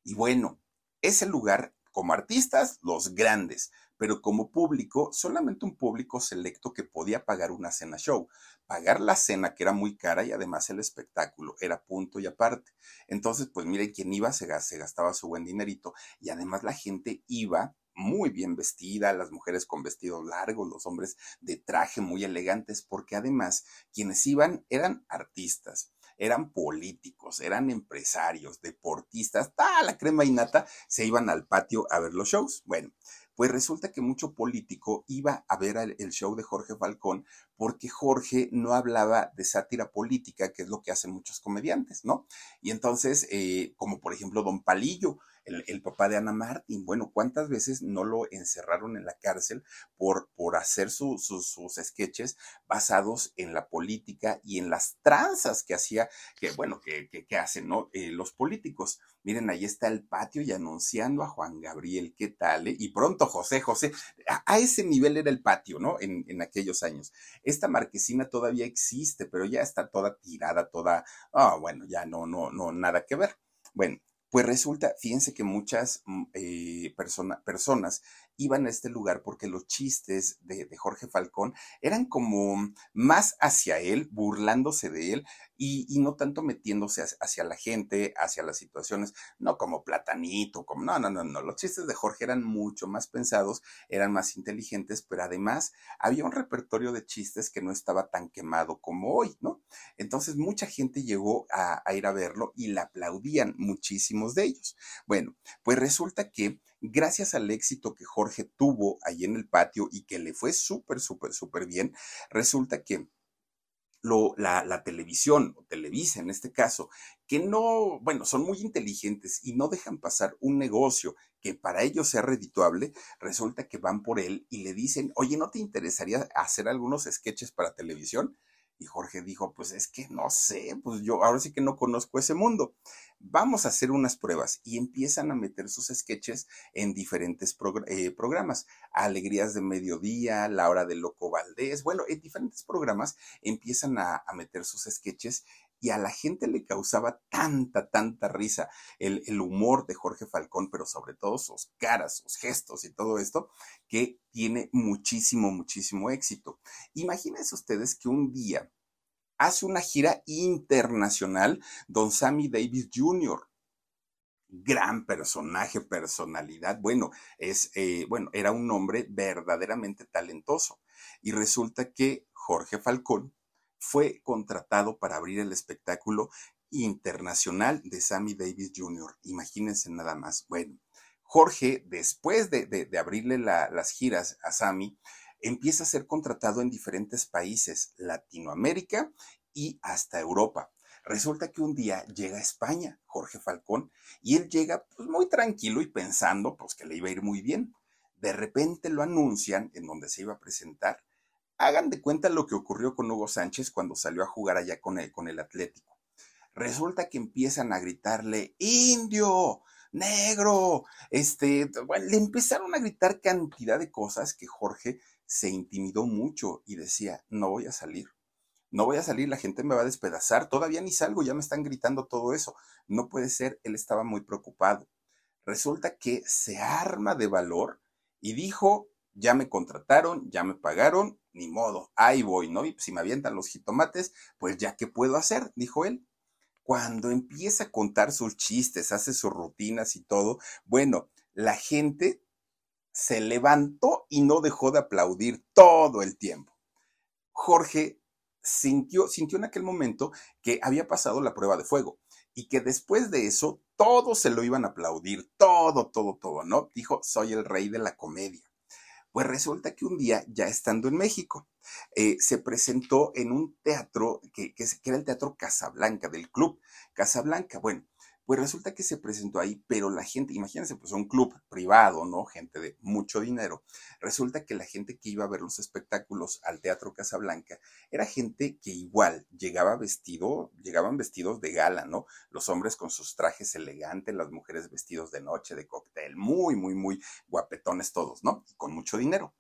Y bueno, ese lugar, como artistas, los grandes, pero como público, solamente un público selecto que podía pagar una cena show. Pagar la cena, que era muy cara, y además el espectáculo, era punto y aparte. Entonces, pues miren, quien iba se, gastaba su buen dinerito, y además la gente iba muy bien vestida, las mujeres con vestidos largos, los hombres de traje muy elegantes, porque además quienes iban eran artistas, eran políticos, eran empresarios, deportistas, toda la crema y nata se iban al patio a ver los shows. Bueno, pues resulta que mucho político iba a ver el show de Jorge Falcón porque Jorge no hablaba de sátira política, que es lo que hacen muchos comediantes, ¿no? Y entonces, eh, como por ejemplo Don Palillo, el, papá de Ana Martín. Bueno, ¿cuántas veces no lo encerraron en la cárcel por, por hacer sus sketches basados en la política y en las tranzas que hacía, que bueno, que, que, hacen ¿no? Eh, los políticos? Miren, ahí está el patio y anunciando a Juan Gabriel, ¿qué tal? Eh? Y pronto José, José, a, ese nivel era el patio, ¿no? En, en aquellos años. Esta marquesina todavía existe, pero ya está toda tirada, toda, ah, bueno, ya no, no, no, nada que ver. Bueno, pues resulta, fíjense que muchas mm, eh, personas iban a este lugar porque los chistes de, Jorge Falcón eran como más hacia él, burlándose de él y, no tanto metiéndose hacia la gente, hacia las situaciones, no como platanito, como no, no, no, no, los chistes de Jorge eran mucho más pensados, eran más inteligentes, pero además había un repertorio de chistes que no estaba tan quemado como hoy, ¿no? Entonces mucha gente llegó a, a ir a verlo y le aplaudían muchísimos de ellos. Bueno, pues resulta que gracias al éxito que Jorge tuvo ahí en el patio y que le fue súper, súper, súper bien, resulta que lo, la, la, televisión, o Televisa en este caso, que no, bueno, son muy inteligentes y no dejan pasar un negocio que para ellos sea redituable, resulta que van por él y le dicen, oye, ¿no te interesaría hacer algunos sketches para televisión? Y Jorge dijo, pues es que no sé, pues yo ahora sí que no conozco ese mundo. Vamos a hacer unas pruebas y empiezan a meter sus sketches en diferentes eh, programas. Alegrías de Mediodía, La Hora de Loco Valdés, bueno, en diferentes programas empiezan a, a meter sus sketches y a la gente le causaba tanta, tanta risa el, el, humor de Jorge Falcón, pero sobre todo sus caras, sus gestos y todo esto, que tiene muchísimo, muchísimo éxito. Imagínense ustedes que un día hace una gira internacional don Sammy Davis Jr., gran personaje, personalidad. Bueno, es, eh, bueno, era un hombre verdaderamente talentoso. Y resulta que Jorge Falcón fue contratado para abrir el espectáculo internacional de Sammy Davis Jr. Imagínense nada más. Bueno, Jorge, después de, abrirle las giras a Sammy, empieza a ser contratado en diferentes países, Latinoamérica y hasta Europa. Resulta que un día llega a España Jorge Falcón y él llega pues, muy tranquilo y pensando pues que le iba a ir muy bien. De repente lo anuncian en donde se iba a presentar Hagan de cuenta lo que ocurrió con Hugo Sánchez cuando salió a jugar allá con el, con el Atlético. Resulta que empiezan a gritarle, indio, negro, este, bueno, le empezaron a gritar cantidad de cosas que Jorge se intimidó mucho y decía, no voy a salir, no voy a salir, la gente me va a despedazar, todavía ni salgo, ya me están gritando todo eso, no puede ser, él estaba muy preocupado. Resulta que se arma de valor y dijo, ya me contrataron, ya me pagaron, ni modo, ahí voy, ¿no? Y si me avientan los jitomates, pues ya qué puedo hacer, dijo él. Cuando empieza a contar sus chistes, hace sus rutinas y todo, bueno, la gente se levantó y no dejó de aplaudir todo el tiempo. Jorge sintió, sintió en aquel momento que había pasado la prueba de fuego y que después de eso todos se lo iban a aplaudir, todo, todo, todo, ¿no? Dijo, soy el rey de la comedia. Pues resulta que un día, ya estando en México, eh, se presentó en un teatro que, que, era el Teatro Casablanca, del Club Casablanca. Bueno, pues resulta que se presentó ahí, pero la gente, imagínense, pues un club privado, ¿no? Gente de mucho dinero. Resulta que la gente que iba a ver los espectáculos al Teatro Casablanca era gente que igual llegaba vestido, llegaban vestidos de gala, ¿no? Los hombres con sus trajes elegantes, las mujeres vestidos de noche, de cóctel, muy, muy, muy guapetones todos, ¿no? Y con mucho dinero.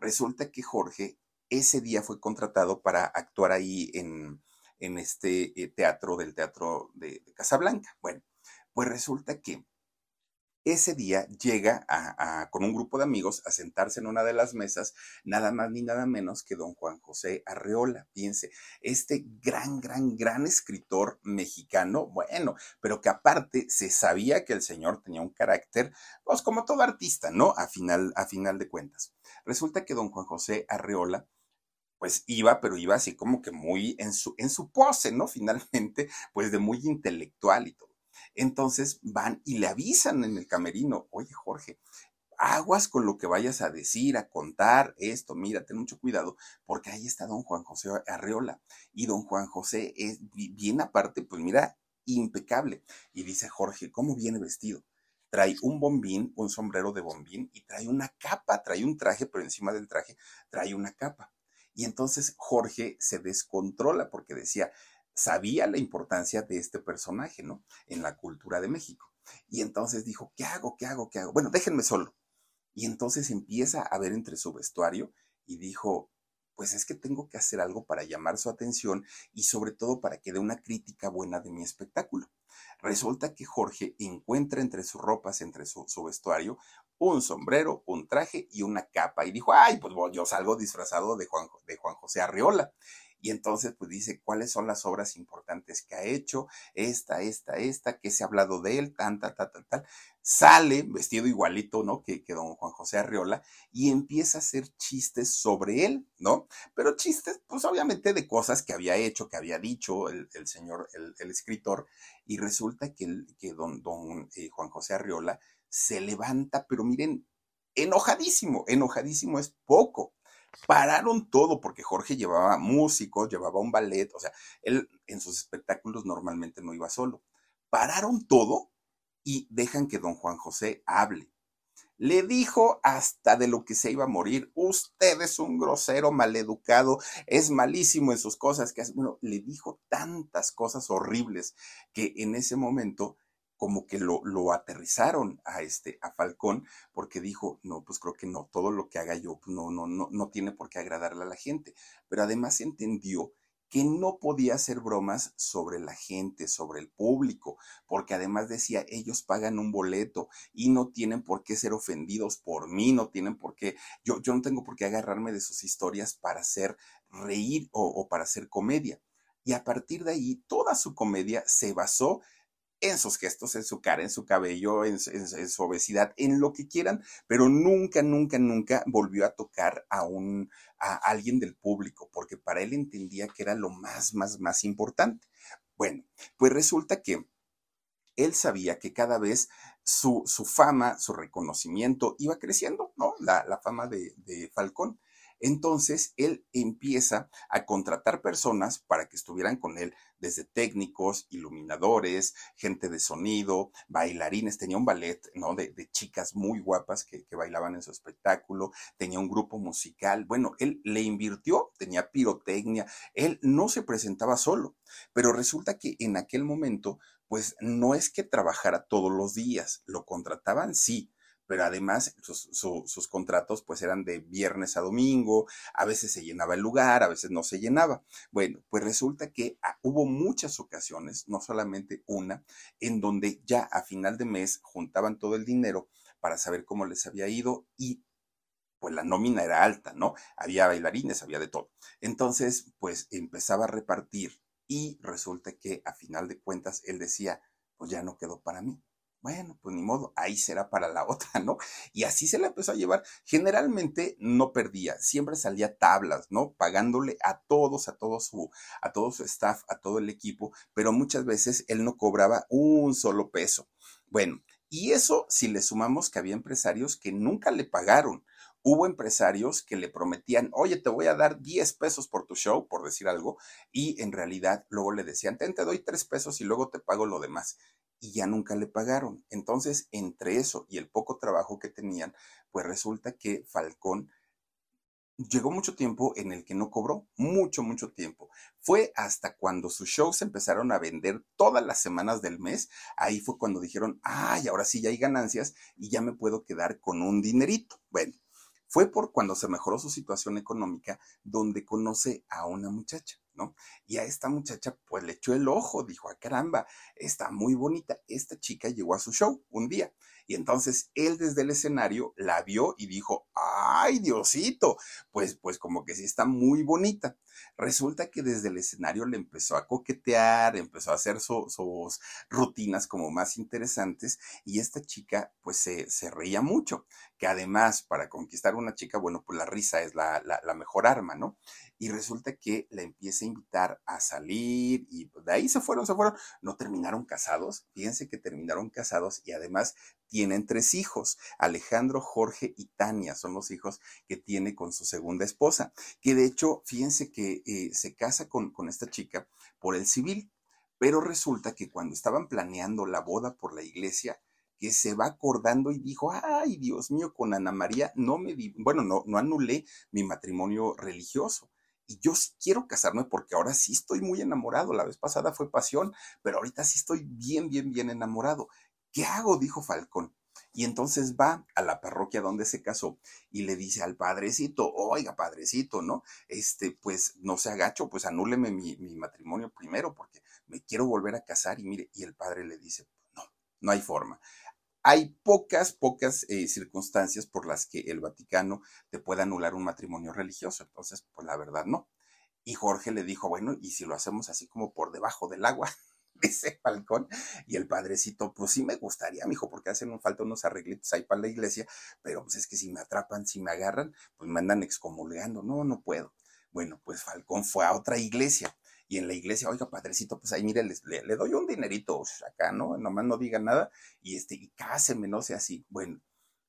Resulta que Jorge ese día fue contratado para actuar ahí en, en este eh, teatro del Teatro de, de Casablanca. Bueno, pues resulta que ese día llega con un grupo de amigos a sentarse en una de las mesas, nada más ni nada menos que don Juan José Arreola. Piense, este gran, gran, gran escritor mexicano, bueno, pero que aparte se sabía que el señor tenía un carácter, pues como todo artista, ¿no? A final, a final de cuentas. Resulta que don Juan José Arreola, pues iba, pero iba así como que muy en su, en su pose, ¿no? Finalmente, pues de muy intelectual y todo. Entonces van y le avisan en el camerino, oye Jorge, aguas con lo que vayas a decir, a contar esto, mira, ten mucho cuidado, porque ahí está don Juan José Arreola. Y don Juan José es bien aparte, pues mira, impecable. Y dice Jorge, ¿cómo viene vestido? Trae un bombín, un sombrero de bombín y trae una capa, trae un traje, pero encima del traje trae una capa. Y entonces Jorge se descontrola porque decía, sabía la importancia de este personaje, ¿no? En la cultura de México. Y entonces dijo, ¿qué hago? ¿Qué hago? ¿Qué hago? Bueno, déjenme solo. Y entonces empieza a ver entre su vestuario y dijo, pues es que tengo que hacer algo para llamar su atención y sobre todo para que dé una crítica buena de mi espectáculo. Resulta que Jorge encuentra entre sus ropas, entre su, vestuario, un sombrero, un traje y una capa. Y dijo, ay, pues yo salgo disfrazado de Juan, de Juan José Arriola. Y entonces, pues dice cuáles son las obras importantes que ha hecho, esta, esta, esta, que se ha hablado de él, tanta, tal, tal, tal. Sale vestido igualito, ¿no? Que, que don Juan José Arriola y empieza a hacer chistes sobre él, ¿no? Pero chistes, pues obviamente de cosas que había hecho, que había dicho el, señor, el, escritor, y resulta que, el, que don, don eh, Juan José Arriola se levanta, pero miren, enojadísimo, enojadísimo es poco pararon todo porque Jorge llevaba músicos, llevaba un ballet, o sea, él en sus espectáculos normalmente no iba solo. Pararon todo y dejan que don Juan José hable. Le dijo hasta de lo que se iba a morir, usted es un grosero, maleducado, es malísimo en sus cosas que hace. Bueno, le dijo tantas cosas horribles que en ese momento como que lo, lo, aterrizaron a este, a Falcón, porque dijo, no, pues creo que no, todo lo que haga yo, pues no, no, no, no tiene por qué agradarle a la gente. Pero además entendió que no podía hacer bromas sobre la gente, sobre el público, porque además decía, ellos pagan un boleto y no tienen por qué ser ofendidos por mí, no tienen por qué, yo, yo no tengo por qué agarrarme de sus historias para hacer reír o, para hacer comedia. Y a partir de ahí, toda su comedia se basó en sus gestos, en su cara, en su cabello, en, su obesidad, en lo que quieran, pero nunca, nunca, nunca volvió a tocar a un a alguien del público, porque para él entendía que era lo más, más, más importante. Bueno, pues resulta que él sabía que cada vez su, su fama, su reconocimiento iba creciendo, ¿no? La, la fama de, de Falcón. Entonces, él empieza a contratar personas para que estuvieran con él, desde técnicos, iluminadores, gente de sonido, bailarines. Tenía un ballet, ¿no? De, chicas muy guapas que, que, bailaban en su espectáculo. Tenía un grupo musical. Bueno, él le invirtió, tenía pirotecnia. Él no se presentaba solo, pero resulta que en aquel momento, pues no es que trabajara todos los días. Lo contrataban, sí pero además sus, contratos pues eran de viernes a domingo, a veces se llenaba el lugar, a veces no se llenaba. Bueno, pues resulta que ah, hubo muchas ocasiones, no solamente una, en donde ya a final de mes juntaban todo el dinero para saber cómo les había ido y pues la nómina era alta, ¿no? Había bailarines, había de todo. Entonces, pues empezaba a repartir y resulta que a final de cuentas él decía, pues ya no quedó para mí. Bueno, pues ni modo, ahí será para la otra, ¿no? Y así se la empezó a llevar. Generalmente no perdía, siempre salía tablas, ¿no? Pagándole a todos, a todo su, a todo su staff, a todo el equipo, pero muchas veces él no cobraba un solo peso. Bueno, y eso si le sumamos que había empresarios que nunca le pagaron. Hubo empresarios que le prometían, oye, te voy a dar 10 pesos por tu show, por decir algo, y en realidad luego le decían, te doy 3 pesos y luego te pago lo demás y ya nunca le pagaron. Entonces, entre eso y el poco trabajo que tenían, pues resulta que Falcón llegó mucho tiempo en el que no cobró, mucho, mucho tiempo. Fue hasta cuando sus shows empezaron a vender todas las semanas del mes, ahí fue cuando dijeron, ay, ahora sí ya hay ganancias y ya me puedo quedar con un dinerito. Bueno, fue por cuando se mejoró su situación económica donde conoce a una muchacha. ¿no? Y a esta muchacha, pues le echó el ojo, dijo, ah, caramba, está muy bonita. Esta chica llegó a su show un día. Y entonces él desde el escenario la vio y dijo, ay, Diosito, pues, pues como que sí está muy bonita. Resulta que desde el escenario le empezó a coquetear, empezó a hacer sus rutinas como más interesantes y esta chica pues se, se, reía mucho, que además para conquistar a una chica, bueno, pues la risa es la, la, la mejor arma, ¿no? y resulta que la empieza a invitar a salir y de ahí se fueron, se fueron, no terminaron casados, fíjense que terminaron casados y además tienen tres hijos, Alejandro, Jorge y Tania, son los hijos que tiene con su segunda esposa, que de hecho, fíjense que eh, se casa con, con esta chica por el civil, pero resulta que cuando estaban planeando la boda por la iglesia, que se va acordando y dijo, ay, Dios mío, con Ana María no me, di bueno, no, no anulé mi matrimonio religioso y yo sí quiero casarme porque ahora sí estoy muy enamorado. La vez pasada fue pasión, pero ahorita sí estoy bien, bien, bien enamorado. ¿Qué hago? dijo Falcón. Y entonces va a la parroquia donde se casó y le dice al padrecito, oiga, padrecito, ¿no? Este, pues no se agacho, pues anúleme mi, matrimonio primero porque me quiero volver a casar. Y mire, y el padre le dice, no, no hay forma hay pocas, pocas eh, circunstancias por las que el Vaticano te pueda anular un matrimonio religioso. Entonces, pues la verdad no. Y Jorge le dijo, bueno, ¿y si lo hacemos así como por debajo del agua? Ese balcón. Y el padrecito, pues sí me gustaría, mijo, porque hacen falta unos arreglitos ahí para la iglesia, pero pues es que si me atrapan, si me agarran, pues me andan excomulgando. No, no puedo. Bueno, pues Falcón fue a otra iglesia y en la iglesia, oiga, padrecito, pues ahí mire, le, doy un dinerito acá, ¿no? Nomás no diga nada y este, y cáseme, no sé así. Bueno,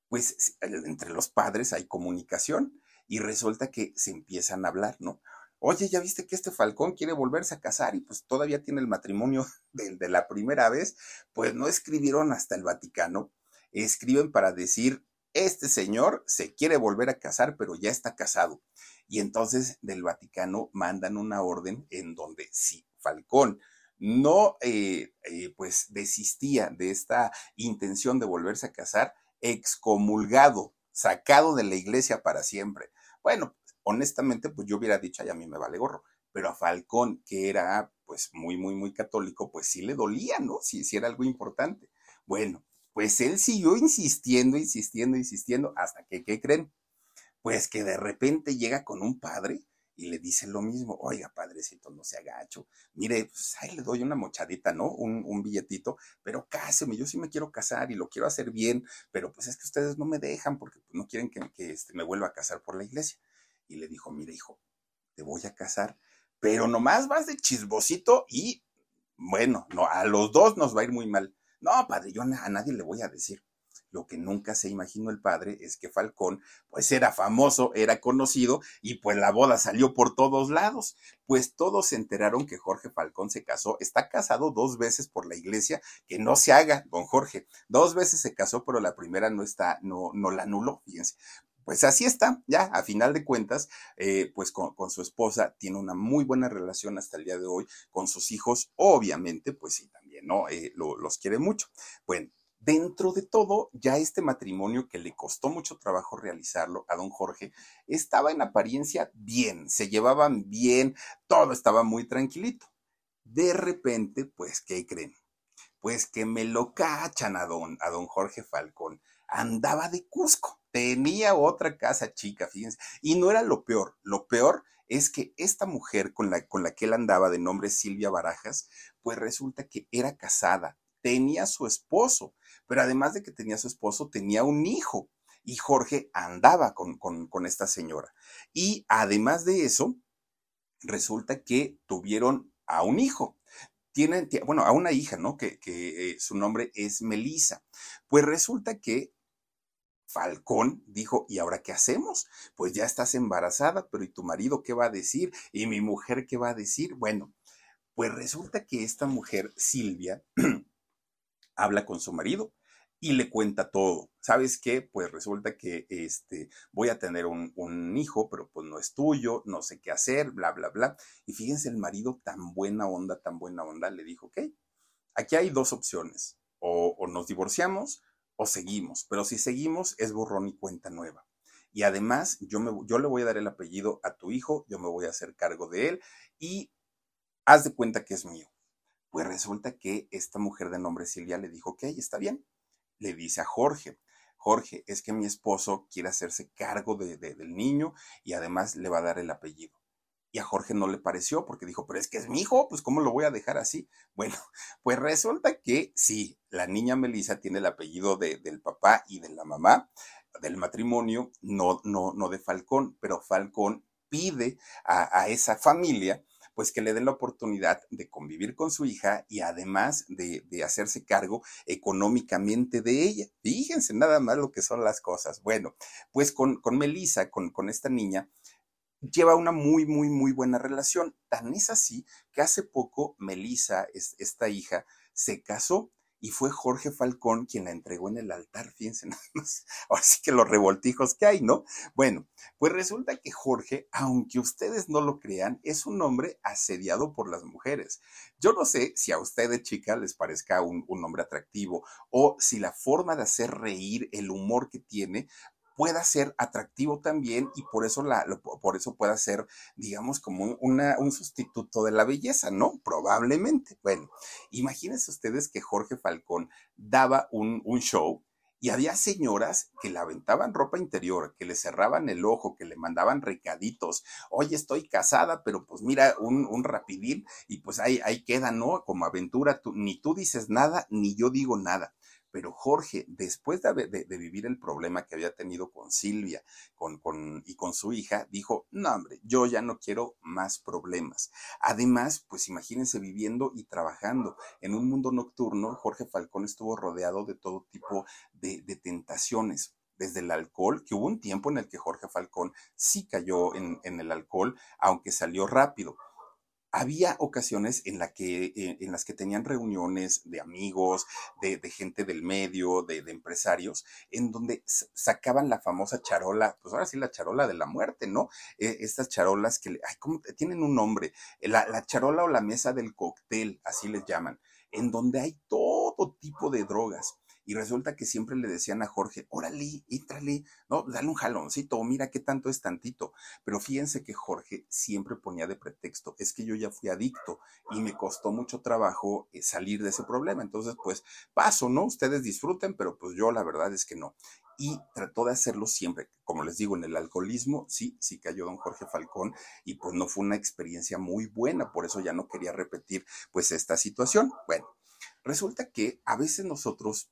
pues entre los padres hay comunicación y resulta que se empiezan a hablar, ¿no? Oye, ya viste que este Falcón quiere volverse a casar y pues todavía tiene el matrimonio de, la primera vez, pues no escribieron hasta el Vaticano, escriben para decir, este señor se quiere volver a casar, pero ya está casado. Y entonces del Vaticano mandan una orden en donde si Falcón no eh, eh, pues desistía de esta intención de volverse a casar, excomulgado, sacado de la iglesia para siempre. Bueno, honestamente, pues yo hubiera dicho, ay, a mí me vale gorro, pero a Falcón, que era pues muy, muy, muy católico, pues sí le dolía, ¿no? Si, si era algo importante. Bueno, pues él siguió insistiendo, insistiendo, insistiendo, hasta que, ¿qué creen? Pues que de repente llega con un padre y le dice lo mismo, oiga, padrecito, no se agacho, mire, pues ahí le doy una mochadita, ¿no? Un, un, billetito, pero cáseme, yo sí me quiero casar y lo quiero hacer bien, pero pues es que ustedes no me dejan porque pues, no quieren que, este, me vuelva a casar por la iglesia. Y le dijo, mire, hijo, te voy a casar, pero nomás vas de chisbosito y, bueno, no, a los dos nos va a ir muy mal. No, padre, yo a nadie le voy a decir. Lo que nunca se imaginó el padre es que Falcón, pues era famoso, era conocido y pues la boda salió por todos lados. Pues todos se enteraron que Jorge Falcón se casó. Está casado dos veces por la iglesia, que no se haga, don Jorge. Dos veces se casó, pero la primera no está, no, no la anuló, fíjense pues así está, ya a final de cuentas, eh, pues con, su esposa tiene una muy buena relación hasta el día de hoy, con sus hijos, obviamente, pues sí, también, ¿no? Eh, los quiere mucho. Bueno, Dentro de todo, ya este matrimonio que le costó mucho trabajo realizarlo a don Jorge, estaba en apariencia bien, se llevaban bien, todo estaba muy tranquilito. De repente, pues, ¿qué creen? Pues que me lo cachan a don, a don Jorge Falcón. Andaba de Cusco, tenía otra casa chica, fíjense. Y no era lo peor, lo peor es que esta mujer con la, con la que él andaba de nombre Silvia Barajas, pues resulta que era casada, tenía su esposo, pero además de que tenía su esposo, tenía un hijo. Y Jorge andaba con, con, esta señora. Y además de eso, resulta que tuvieron a un hijo. Tienen, bueno, a una hija, ¿no? Que, que eh, su nombre es Melisa. Pues resulta que Falcón dijo, ¿y ahora qué hacemos? Pues ya estás embarazada, pero ¿y tu marido qué va a decir? ¿Y mi mujer qué va a decir? Bueno, pues resulta que esta mujer, Silvia, habla con su marido y le cuenta todo. ¿Sabes qué? Pues resulta que este, voy a tener un, hijo, pero pues no es tuyo, no sé qué hacer, bla, bla, bla. Y fíjense, el marido tan buena onda, tan buena onda, le dijo, ok, aquí hay dos opciones, o nos divorciamos seguimos, pero si seguimos es borrón y cuenta nueva. y además yo, me, yo le voy a dar el apellido a tu hijo, yo me voy a hacer cargo de él y haz de cuenta que es mío. Pues resulta que esta mujer de nombre Silvia le dijo, ok, está bien. Le dice a Jorge, Jorge, es que mi esposo quiere hacerse cargo de, del niño y además le va a dar el apellido. Y a Jorge no le pareció porque dijo, pero es que es mi hijo, pues ¿cómo lo voy a dejar así? Bueno, pues resulta que sí, la niña Melissa tiene el apellido de, del papá y de la mamá del matrimonio, no, no, no de Falcón, pero Falcón pide a, a esa familia pues que le den la oportunidad de convivir con su hija y además de, hacerse cargo económicamente de ella. Fíjense nada más lo que son las cosas. Bueno, pues con, con Melissa, con, con esta niña, lleva una muy, muy, muy buena relación. Tan es así que hace poco Melissa, esta hija, se casó y fue Jorge Falcón quien la entregó en el altar, fíjense ahora sí que los revoltijos que hay, ¿no? Bueno, pues resulta que Jorge, aunque ustedes no lo crean, es un hombre asediado por las mujeres. Yo no sé si a ustedes, chicas, les parezca un, un hombre atractivo o si la forma de hacer reír, el humor que tiene, pueda ser atractivo también y por eso, la, por eso pueda ser, digamos, como un, un sustituto de la belleza, ¿no? Probablemente. Bueno, imagínense ustedes que Jorge Falcón daba un, un show y había señoras que le aventaban ropa interior, que le cerraban el ojo, que le mandaban recaditos. Oye, estoy casada, pero pues mira, un, un rapidín y pues ahí, ahí queda, ¿no? Como aventura, ni tú dices nada, ni yo digo nada. Pero Jorge, después de, vivir el problema que había tenido con Silvia con, con, y con su hija, dijo, no hombre, yo ya no quiero más problemas. Además, pues imagínense viviendo y trabajando en un mundo nocturno, Jorge Falcón estuvo rodeado de todo tipo de, tentaciones desde el alcohol, que hubo un tiempo en el que Jorge Falcón sí cayó en, en, el alcohol, aunque salió rápido había ocasiones en, la que, eh, en las que tenían reuniones de amigos, de, gente del medio, de, empresarios, en donde sacaban la famosa charola, pues ahora sí la charola de la muerte, ¿no? E, estas charolas que ay, tienen un nombre, la, la charola o la mesa del cóctel, así les llaman, en donde hay todo tipo de drogas y resulta que siempre le decían a Jorge, órale, entrale, no, dale un jaloncito, mira qué tanto es tantito. Pero fíjense que Jorge siempre ponía de pretexto, es que yo ya fui adicto y me costó mucho trabajo eh, salir de ese problema. Entonces, pues paso, ¿no? Ustedes disfruten, pero pues yo la verdad es que no. Y trató de hacerlo siempre, como les digo, en el alcoholismo, sí, sí cayó don Jorge Falcón y pues no fue una experiencia muy buena, por eso ya no quería repetir pues esta situación. Bueno, resulta que a veces nosotros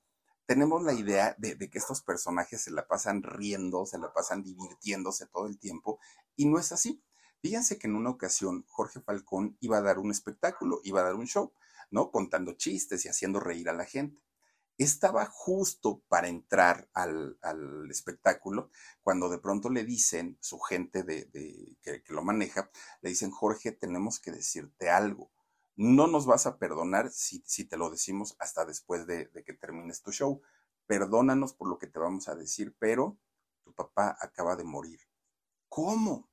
tenemos la idea de, que estos personajes se la pasan riendo, se la pasan divirtiéndose todo el tiempo, y no es así. Fíjense que en una ocasión Jorge Falcón iba a dar un espectáculo, iba a dar un show, ¿no? Contando chistes y haciendo reír a la gente. Estaba justo para entrar al, espectáculo cuando de pronto le dicen, su gente de, que, que lo maneja, le dicen, Jorge, tenemos que decirte algo no nos vas a perdonar si, si te lo decimos hasta después de, de, que termines tu show. Perdónanos por lo que te vamos a decir, pero tu papá acaba de morir. ¿Cómo?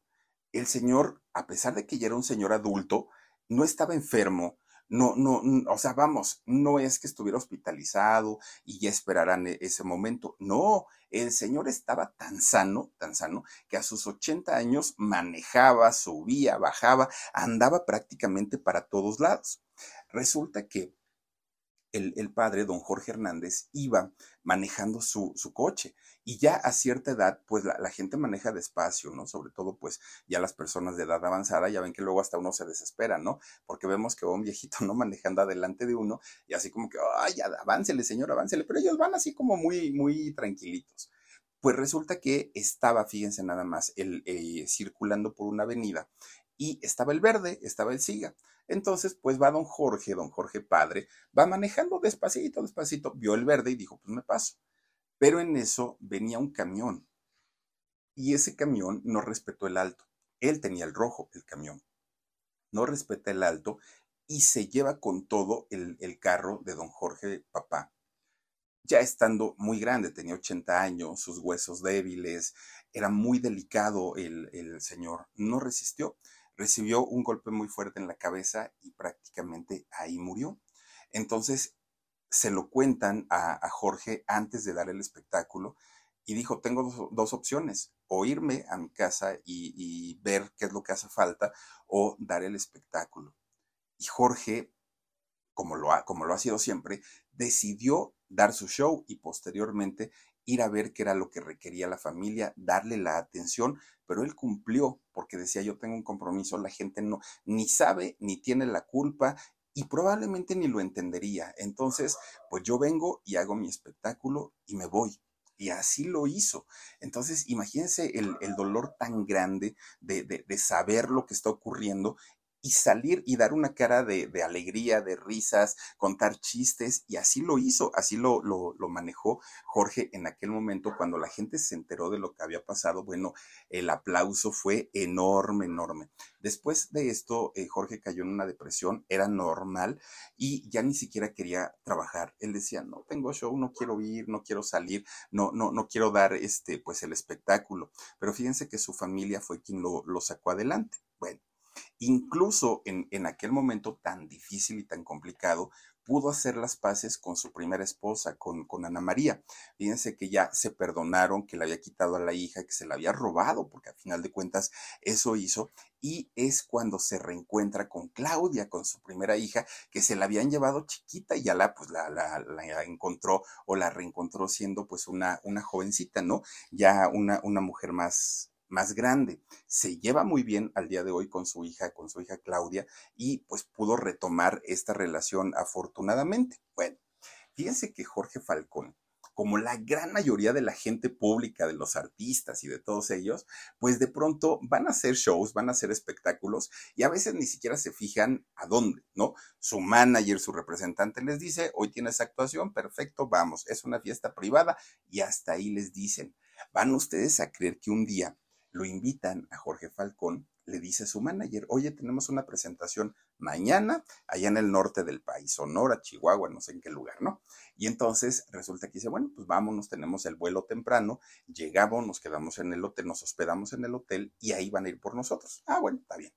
El señor, a pesar de que ya era un señor adulto, no estaba enfermo, no, no, o sea, vamos, no es que estuviera hospitalizado y ya esperaran e, ese momento. No, el señor estaba tan sano, tan sano, que a sus 80 años manejaba, subía, bajaba, andaba prácticamente para todos lados. Resulta que el, padre, don Jorge Hernández, iba manejando su, su, coche. Y ya a cierta edad, pues la, la, gente maneja despacio, ¿no? Sobre todo, pues ya las personas de edad avanzada, ya ven que luego hasta uno se desespera, ¿no? Porque vemos que va un viejito, ¿no? Manejando adelante de uno y así como que, ay, aváncele, señor, aváncele. Pero ellos van así como muy, muy tranquilitos. Pues resulta que estaba, fíjense nada más, el, eh, circulando por una avenida y estaba el verde, estaba el siga. Entonces, pues va don Jorge, don Jorge padre, va manejando despacito, despacito, vio el verde y dijo, pues me paso. Pero en eso venía un camión y ese camión no respetó el alto. Él tenía el rojo, el camión. No respeta el alto y se lleva con todo el, el carro de don Jorge papá. Ya estando muy grande, tenía 80 años, sus huesos débiles, era muy delicado el, el señor, no resistió recibió un golpe muy fuerte en la cabeza y prácticamente ahí murió. Entonces se lo cuentan a, Jorge antes de dar el espectáculo y dijo, tengo dos, opciones, o irme a mi casa y, y ver qué es lo que hace falta o dar el espectáculo. Y Jorge, como lo ha, como lo ha sido siempre, decidió dar su show y posteriormente ir a ver qué era lo que requería la familia, darle la atención, pero él cumplió porque decía yo tengo un compromiso, la gente no ni sabe ni tiene la culpa y probablemente ni lo entendería. Entonces, pues yo vengo y hago mi espectáculo y me voy. Y así lo hizo. Entonces, imagínense el, dolor tan grande de, de, saber lo que está ocurriendo y salir y dar una cara de, alegría, de risas, contar chistes, y así lo hizo, así lo, lo, manejó Jorge en aquel momento cuando la gente se enteró de lo que había pasado. Bueno, el aplauso fue enorme, enorme. Después de esto, eh, Jorge cayó en una depresión, era normal y ya ni siquiera quería trabajar. Él decía, no tengo show, no quiero ir, no quiero salir, no, no, no quiero dar este, pues el espectáculo. Pero fíjense que su familia fue quien lo, lo sacó adelante. Bueno, Incluso en, aquel momento tan difícil y tan complicado, pudo hacer las paces con su primera esposa, con, con, Ana María. Fíjense que ya se perdonaron, que le había quitado a la hija, que se la había robado, porque al final de cuentas eso hizo. Y es cuando se reencuentra con Claudia, con su primera hija, que se la habían llevado chiquita y ya la, pues, la, la, la encontró o la reencontró siendo pues una, una jovencita, ¿no? Ya una, una mujer más, más grande. Se lleva muy bien al día de hoy con su hija, con su hija Claudia, y pues pudo retomar esta relación afortunadamente. Bueno, fíjense que Jorge Falcón, como la gran mayoría de la gente pública, de los artistas y de todos ellos, pues de pronto van a hacer shows, van a hacer espectáculos y a veces ni siquiera se fijan a dónde, ¿no? Su manager, su representante les dice, hoy tienes actuación, perfecto, vamos, es una fiesta privada y hasta ahí les dicen, van ustedes a creer que un día lo invitan a Jorge Falcón, le dice a su manager, oye, tenemos una presentación mañana allá en el norte del país, Sonora, Chihuahua, no sé en qué lugar, ¿no? Y entonces resulta que dice, bueno, pues vámonos, tenemos el vuelo temprano, llegamos, nos quedamos en el hotel, nos hospedamos en el hotel y ahí van a ir por nosotros. Ah, bueno, está bien.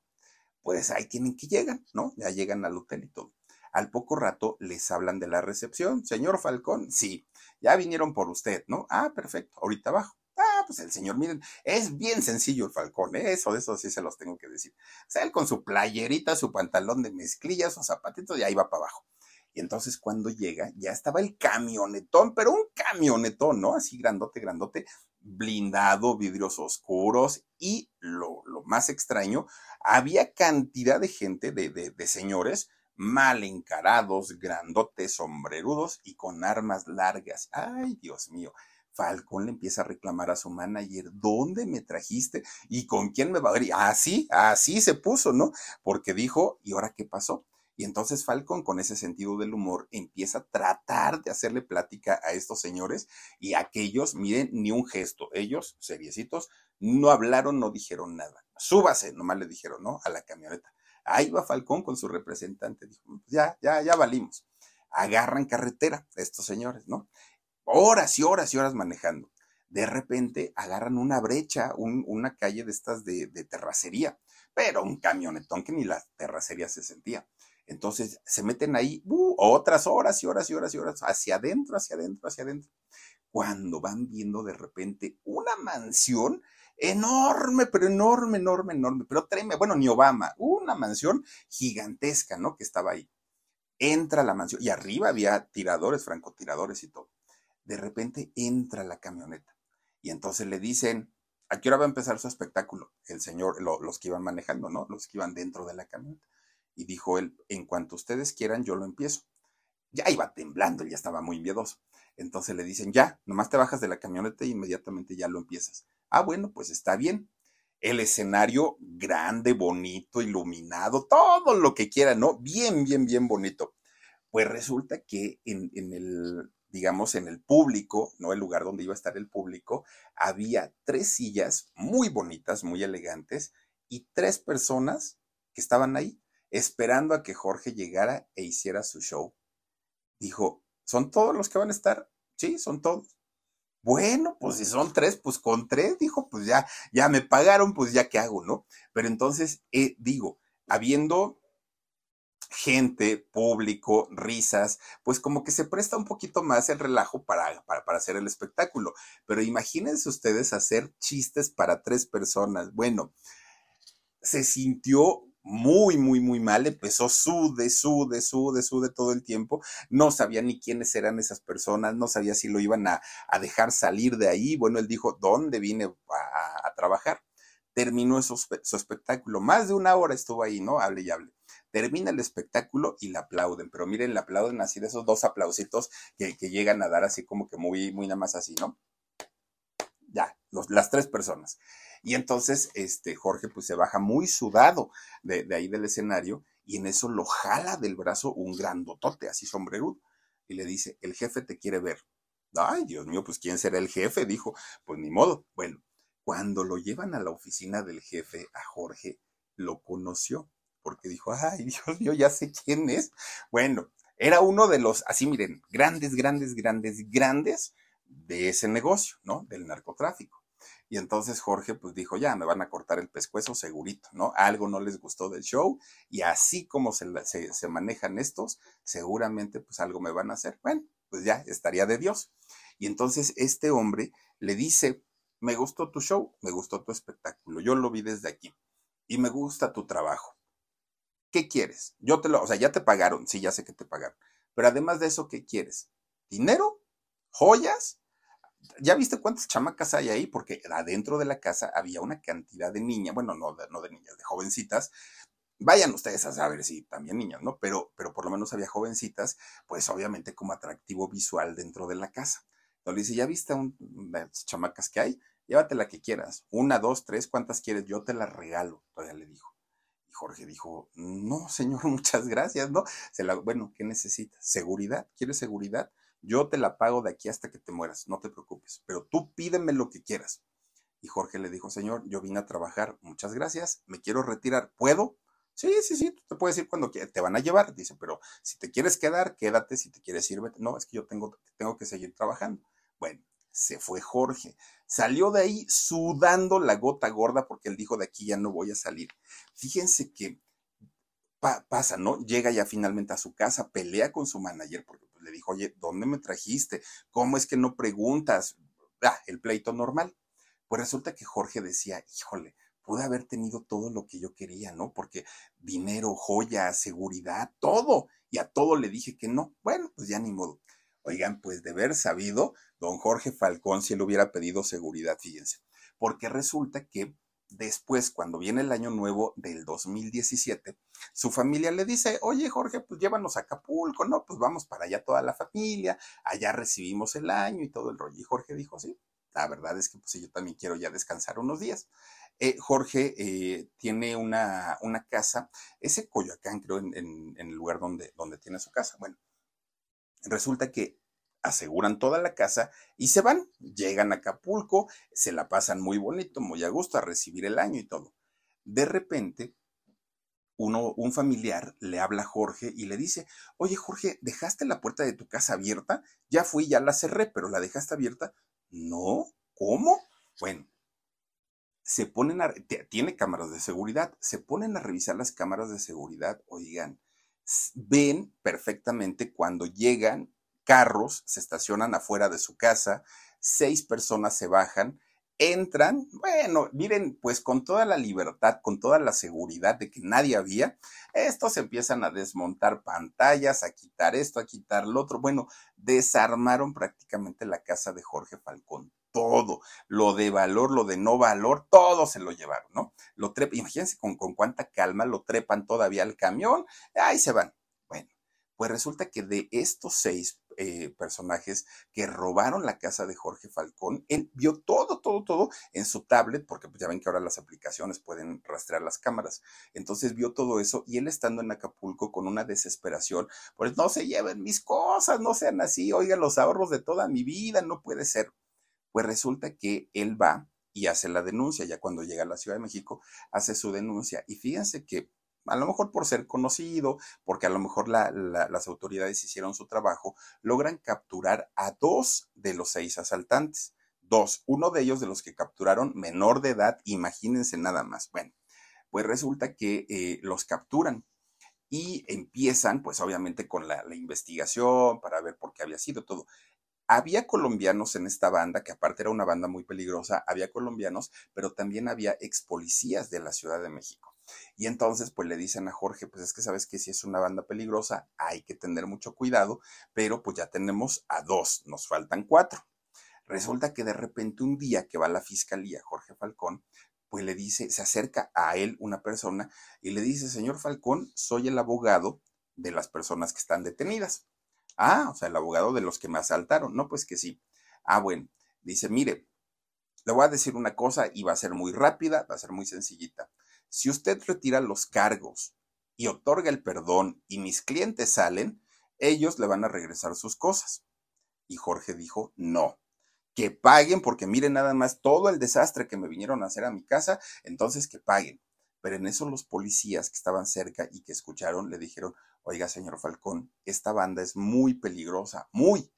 Pues ahí tienen que llegar, ¿no? Ya llegan al hotel y todo. Al poco rato les hablan de la recepción. Señor Falcón, sí, ya vinieron por usted, ¿no? Ah, perfecto, ahorita abajo. Ah, pues el señor, miren, es bien sencillo el Falcón, ¿eh? eso, eso sí se los tengo que decir. O sea, él con su playerita, su pantalón de mezclilla, sus zapatitos, y ahí va para abajo. Y entonces cuando llega, ya estaba el camionetón, pero un camionetón, ¿no? Así grandote, grandote, blindado, vidrios oscuros y lo, lo más extraño, había cantidad de gente, de, de, de señores, mal encarados, grandotes, sombrerudos y con armas largas. Ay, Dios mío. Falcón le empieza a reclamar a su manager, ¿dónde me trajiste? ¿Y con quién me va a ver? Así, así se puso, ¿no? Porque dijo, ¿y ahora qué pasó? Y entonces Falcón, con ese sentido del humor, empieza a tratar de hacerle plática a estos señores y aquellos, miren, ni un gesto. Ellos, seriecitos, no hablaron, no dijeron nada. Súbase, nomás le dijeron, ¿no? A la camioneta. Ahí va Falcón con su representante. Dijo, ya, ya, ya valimos. Agarran carretera estos señores, ¿no? Horas y horas y horas manejando. De repente agarran una brecha, una calle de estas de, terracería, pero un camionetón que ni la terracería se sentía. Entonces se meten ahí uh, otras horas y horas y horas y horas, hacia adentro, hacia adentro, hacia adentro. Cuando van viendo de repente una mansión enorme, pero enorme, enorme, enorme, pero tráeme, bueno, ni Obama, una mansión gigantesca, ¿no? Que estaba ahí. Entra la mansión y arriba había tiradores, francotiradores y todo de repente entra la camioneta y entonces le dicen, ¿a qué hora va a empezar su espectáculo? El señor, los que iban manejando, ¿no? Los que iban dentro de la camioneta. Y dijo él, en cuanto ustedes quieran, yo lo empiezo. Ya iba temblando, ya estaba muy miedoso. Entonces le dicen, ya, nomás te bajas de la camioneta e inmediatamente ya lo empiezas. Ah, bueno, pues está bien. El escenario grande, bonito, iluminado, todo lo que quieran, ¿no? Bien, bien, bien bonito. Pues resulta que en, en el digamos, en el público, no el lugar donde iba a estar el público, había tres sillas muy bonitas, muy elegantes, y tres personas que estaban ahí esperando a que Jorge llegara e hiciera su show. Dijo, ¿son todos los que van a estar? Sí, son todos. Bueno, pues si son tres, pues con tres, dijo, pues ya, ya me pagaron, pues ya qué hago, ¿no? Pero entonces, eh, digo, habiendo gente, público, risas, pues como que se presta un poquito más el relajo para, para, para, hacer el espectáculo. Pero imagínense ustedes hacer chistes para tres personas. Bueno, se sintió muy, muy, muy mal, empezó sude, sude, sude, sude todo el tiempo, no sabía ni quiénes eran esas personas, no sabía si lo iban a, dejar salir de ahí, bueno, él dijo, ¿dónde vine a, trabajar? Terminó su, espectáculo, más de una hora estuvo ahí, ¿no? Hable y hable. Termina el espectáculo y le aplauden, pero miren, le aplauden así de esos dos aplausitos que, llegan a dar así como que muy, muy nada más así, ¿no? Ya, las tres personas. Y entonces, este, Jorge pues se baja muy sudado de, ahí del escenario y en eso lo jala del brazo un grandotote, así sombrerudo, y le dice, el jefe te quiere ver. Ay, Dios mío, pues ¿quién será el jefe? Dijo, pues ni modo. Bueno, cuando lo llevan a la oficina del jefe, a Jorge, lo conoció, porque dijo, ay, Dios mío, ya sé quién es. Bueno, era uno de los, así miren, grandes, grandes, grandes, grandes de ese negocio, ¿no? Del narcotráfico. Y entonces Jorge pues dijo, ya, me van a cortar el pescuezo segurito, ¿no? Algo no les gustó del show y así como se, se, manejan estos, seguramente pues algo me van a hacer. Bueno, pues ya estaría de Dios. Y entonces este hombre le dice, me gustó tu show, me gustó tu espectáculo, yo lo vi desde aquí y me gusta tu trabajo. ¿Qué quieres? Yo te lo, o sea, ya te pagaron, sí, ya sé que te pagaron. Pero además de eso, ¿qué quieres? ¿Dinero? ¿Joyas? ¿Ya viste cuántas chamacas hay ahí? Porque adentro de la casa había una cantidad de niñas, bueno, no de, no de niñas, de jovencitas. Vayan ustedes a saber si también niñas, ¿no? Pero, pero por lo menos había jovencitas, pues obviamente como atractivo visual dentro de la casa. Entonces dice, ¿ya viste un, las chamacas que hay? Llévate la que quieras. Una, dos, tres, ¿cuántas quieres? Yo te las regalo, todavía le dijo. Y Jorge dijo, no, señor, muchas gracias, ¿no? Se la, bueno, ¿qué necesitas? ¿Seguridad? ¿Quieres seguridad? Yo te la pago de aquí hasta que te mueras, no te preocupes, pero tú pídeme lo que quieras. Y Jorge le dijo, señor, yo vine a trabajar, muchas gracias, me quiero retirar, ¿puedo? Sí, sí, sí, tú te puedes ir cuando quieras, te van a llevar, dice, pero si te quieres quedar, quédate, si te quieres ir. No, es que yo tengo, tengo que seguir trabajando. Bueno, se fue Jorge. Salió de ahí sudando la gota gorda porque él dijo, de aquí ya no voy a salir. Fíjense que pasa, ¿no? Llega ya finalmente a su casa, pelea con su manager porque le dijo, oye, ¿dónde me trajiste? ¿Cómo es que no preguntas? Ah, el pleito normal. Pues resulta que Jorge decía, híjole, pude haber tenido todo lo que yo quería, ¿no? Porque dinero, joya, seguridad, todo. Y a todo le dije que no. Bueno, pues ya ni modo. Oigan, pues de haber sabido, don Jorge Falcón, si él hubiera pedido seguridad, fíjense. Porque resulta que Después, cuando viene el año nuevo del 2017, su familia le dice, oye Jorge, pues llévanos a Acapulco, ¿no? Pues vamos para allá toda la familia, allá recibimos el año y todo el rollo. Y Jorge dijo, sí, la verdad es que pues yo también quiero ya descansar unos días. Eh, Jorge eh, tiene una, una, casa, ese Coyoacán creo en, en, el lugar donde, donde tiene su casa. Bueno, resulta que aseguran toda la casa y se van. Llegan a Acapulco, se la pasan muy bonito, muy a gusto a recibir el año y todo. De repente, uno, un familiar le habla a Jorge y le dice, oye Jorge, ¿dejaste la puerta de tu casa abierta? Ya fui, ya la cerré, pero ¿la dejaste abierta? No, ¿cómo? Bueno, se ponen a, tiene cámaras de seguridad, se ponen a revisar las cámaras de seguridad, oigan, ven perfectamente cuando llegan carros se estacionan afuera de su casa, seis personas se bajan, entran, bueno, miren, pues con toda la libertad, con toda la seguridad de que nadie había, estos empiezan a desmontar pantallas, a quitar esto, a quitar lo otro, bueno, desarmaron prácticamente la casa de Jorge Falcón. Todo, lo de valor, lo de no valor, todo se lo llevaron, ¿no? Lo trepan, imagínense con, con cuánta calma lo trepan todavía al camión, ahí se van. Bueno, pues resulta que de estos seis eh, personajes que robaron la casa de Jorge Falcón. Él vio todo, todo, todo en su tablet, porque pues, ya ven que ahora las aplicaciones pueden rastrear las cámaras. Entonces vio todo eso y él estando en Acapulco con una desesperación, pues no se lleven mis cosas, no sean así, oigan los ahorros de toda mi vida, no puede ser. Pues resulta que él va y hace la denuncia, ya cuando llega a la Ciudad de México, hace su denuncia. Y fíjense que a lo mejor por ser conocido, porque a lo mejor las autoridades hicieron su trabajo, logran capturar a dos de los seis asaltantes. Dos, uno de ellos de los que capturaron menor de edad, imagínense nada más. Bueno, pues resulta que eh, los capturan y empiezan, pues obviamente, con la, la investigación para ver por qué había sido todo. Había colombianos en esta banda, que aparte era una banda muy peligrosa, había colombianos, pero también había ex policías de la Ciudad de México. Y entonces, pues le dicen a Jorge, pues es que sabes que si es una banda peligrosa, hay que tener mucho cuidado, pero pues ya tenemos a dos, nos faltan cuatro. Resulta que de repente un día que va a la fiscalía, Jorge Falcón, pues le dice, se acerca a él una persona y le dice, señor Falcón, soy el abogado de las personas que están detenidas. Ah, o sea, el abogado de los que me asaltaron. No, pues que sí. Ah, bueno, dice, mire, le voy a decir una cosa y va a ser muy rápida, va a ser muy sencillita. Si usted retira los cargos y otorga el perdón y mis clientes salen, ellos le van a regresar sus cosas. Y Jorge dijo, no, que paguen porque miren nada más todo el desastre que me vinieron a hacer a mi casa, entonces que paguen. Pero en eso los policías que estaban cerca y que escucharon le dijeron, oiga, señor Falcón, esta banda es muy peligrosa, muy.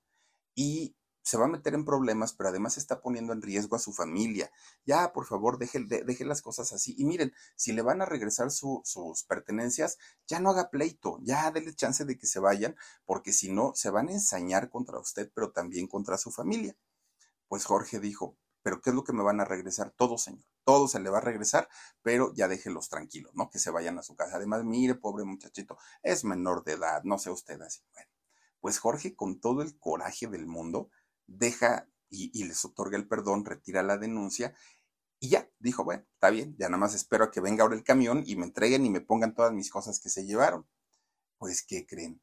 Y se va a meter en problemas, pero además está poniendo en riesgo a su familia. Ya, por favor, deje, deje las cosas así. Y miren, si le van a regresar sus pertenencias, ya no haga pleito, ya déle chance de que se vayan, porque si no, se van a ensañar contra usted, pero también contra su familia. Pues Jorge dijo, pero ¿qué es lo que me van a regresar? Todo, señor. Todo se le va a regresar, pero ya déjelos tranquilos, ¿no? Que se vayan a su casa. Además, mire, pobre muchachito, es menor de edad, no sé usted así. Bueno, pues Jorge, con todo el coraje del mundo, deja y, les otorga el perdón, retira la denuncia y ya, dijo, bueno, está bien, ya nada más espero que venga ahora el camión y me entreguen y me pongan todas mis cosas que se llevaron. Pues, ¿qué creen?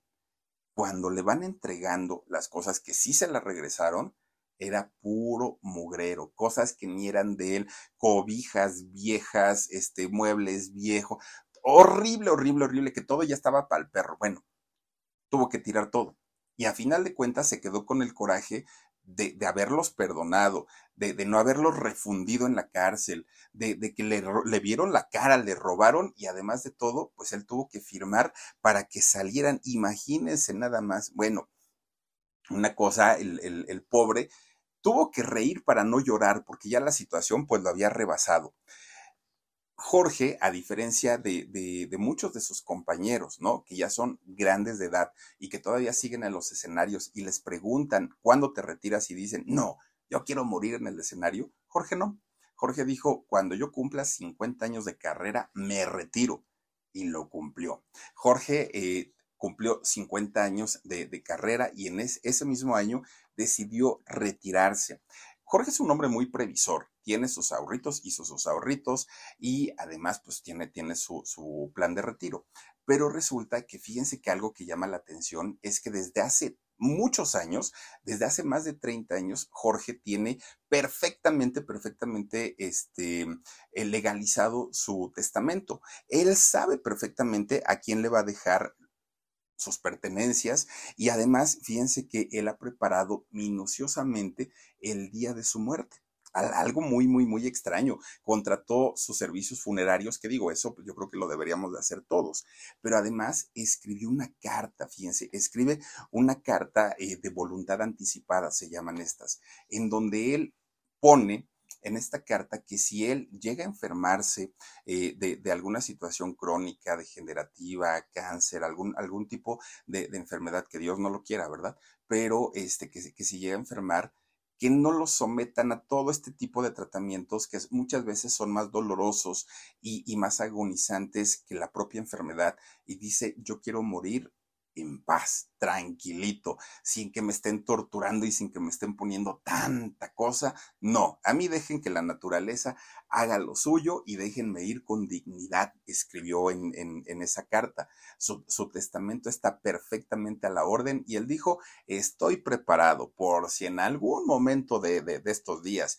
Cuando le van entregando las cosas que sí se las regresaron, era puro mugrero, cosas que ni eran de él, cobijas viejas, este, muebles viejos, horrible, horrible, horrible, que todo ya estaba para el perro. Bueno, tuvo que tirar todo. Y a final de cuentas se quedó con el coraje de, haberlos perdonado, de, no haberlos refundido en la cárcel, de, que le, le, vieron la cara, le robaron y además de todo, pues él tuvo que firmar para que salieran. Imagínense nada más. Bueno, una cosa, el, el pobre tuvo que reír para no llorar porque ya la situación pues lo había rebasado. Jorge, a diferencia de, de, muchos de sus compañeros, ¿no? Que ya son grandes de edad y que todavía siguen en los escenarios y les preguntan cuándo te retiras y dicen, no, yo quiero morir en el escenario. Jorge no. Jorge dijo, cuando yo cumpla 50 años de carrera, me retiro. Y lo cumplió. Jorge eh, cumplió 50 años de, carrera y en ese mismo año decidió retirarse. Jorge es un hombre muy previsor, tiene sus ahorritos, hizo sus ahorritos y además pues tiene, tiene su, su plan de retiro. Pero resulta que fíjense que algo que llama la atención es que desde hace muchos años, desde hace más de 30 años, Jorge tiene perfectamente, perfectamente este, eh, legalizado su testamento. Él sabe perfectamente a quién le va a dejar sus pertenencias y además fíjense que él ha preparado minuciosamente el día de su muerte. Algo muy, muy, muy extraño. Contrató sus servicios funerarios, que digo, eso yo creo que lo deberíamos de hacer todos. Pero además escribió una carta, fíjense, escribe una carta eh, de voluntad anticipada, se llaman estas, en donde él pone en esta carta que si él llega a enfermarse eh, de, alguna situación crónica, degenerativa, cáncer, algún, algún tipo de, enfermedad que Dios no lo quiera, ¿verdad? Pero este, que, si llega a enfermar, que no lo sometan a todo este tipo de tratamientos que muchas veces son más dolorosos y, y, más agonizantes que la propia enfermedad. Y dice, yo quiero morir en paz, tranquilito, sin que me estén torturando y sin que me estén poniendo tanta cosa. No, a mí dejen que la naturaleza haga lo suyo y déjenme ir con dignidad, escribió en, en, esa carta. Su, testamento está perfectamente a la orden y él dijo, estoy preparado por si en algún momento de, de, estos días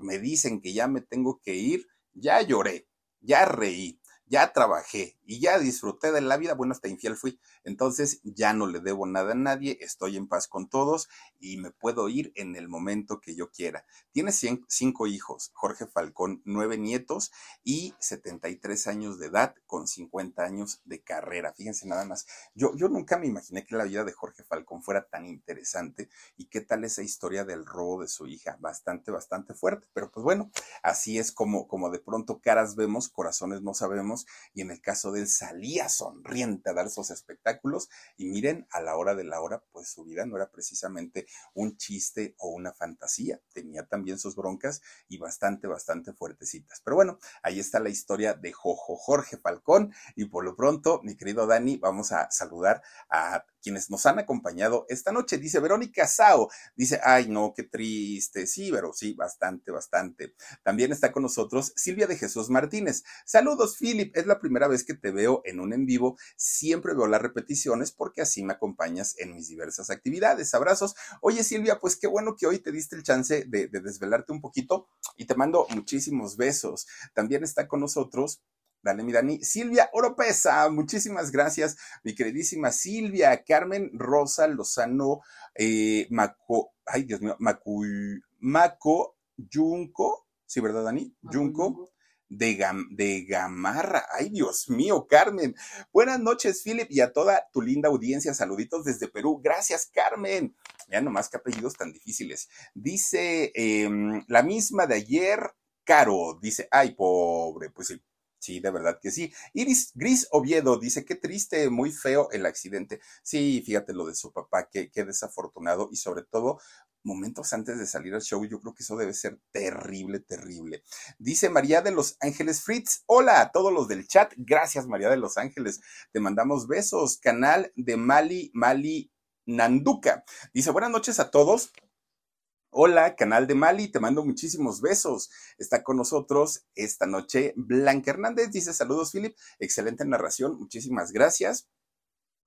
me dicen que ya me tengo que ir, ya lloré, ya reí, ya trabajé y ya disfruté de la vida, bueno, hasta infiel fui, entonces ya no le debo nada a nadie, estoy en paz con todos y me puedo ir en el momento que yo quiera. Tiene cinco hijos, Jorge Falcón, nueve nietos y 73 años de edad con 50 años de carrera. Fíjense nada más, yo, yo nunca me imaginé que la vida de Jorge Falcón fuera tan interesante y qué tal esa historia del robo de su hija, bastante, bastante fuerte, pero pues bueno, así es como, como de pronto caras vemos, corazones no sabemos y en el caso de él salía sonriente a dar esos espectáculos y miren, a la hora de la hora, pues su vida no era precisamente un chiste o una fantasía, tenía también sus broncas y bastante, bastante fuertecitas. Pero bueno, ahí está la historia de Jojo Jorge Falcón y por lo pronto, mi querido Dani, vamos a saludar a quienes nos han acompañado esta noche. Dice Verónica Sao, dice, ay no, qué triste. Sí, pero sí, bastante, bastante. También está con nosotros Silvia de Jesús Martínez. Saludos, Philip. Es la primera vez que te veo en un en vivo. Siempre veo las repeticiones porque así me acompañas en mis diversas actividades. Abrazos. Oye, Silvia, pues qué bueno que hoy te diste el chance de, de desvelarte un poquito y te mando muchísimos besos. También está con nosotros Dale, mi Dani. Silvia Oropesa, muchísimas gracias, mi queridísima Silvia. Carmen Rosa Lozano, eh, Maco, ay Dios mío, Macu, Maco Junco, ¿sí, verdad, Dani? Junco. De, de Gamarra. Ay, Dios mío, Carmen. Buenas noches, Philip, y a toda tu linda audiencia. Saluditos desde Perú. Gracias, Carmen. Ya nomás que apellidos tan difíciles. Dice em, la misma de ayer, Caro. Dice, ay, pobre, pues sí Sí, de verdad que sí. Iris Gris Oviedo dice, qué triste, muy feo el accidente. Sí, fíjate lo de su papá, qué, qué desafortunado y sobre todo momentos antes de salir al show, yo creo que eso debe ser terrible, terrible. Dice María de Los Ángeles Fritz, hola a todos los del chat, gracias María de Los Ángeles, te mandamos besos, canal de Mali, Mali Nanduca. Dice, buenas noches a todos. Hola, canal de Mali, te mando muchísimos besos. Está con nosotros esta noche Blanca Hernández. Dice saludos, Philip. Excelente narración. Muchísimas gracias.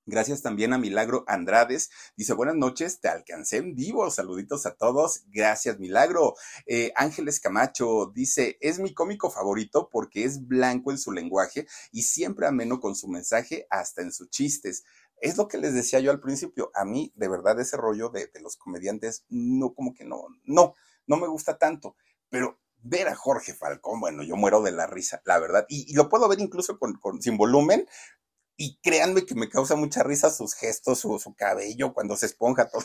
Gracias también a Milagro Andrades. Dice, buenas noches, te alcancé en vivo. Saluditos a todos. Gracias, Milagro. Eh, Ángeles Camacho dice, es mi cómico favorito porque es blanco en su lenguaje y siempre ameno con su mensaje hasta en sus chistes. Es lo que les decía yo al principio. A mí, de verdad, ese rollo de, los comediantes, no, como que no, no, no me gusta tanto. Pero ver a Jorge Falcón, bueno, yo muero de la risa, la verdad. Y, lo puedo ver incluso con, sin volumen. Y créanme que me causa mucha risa sus gestos, su cabello, cuando se esponja todo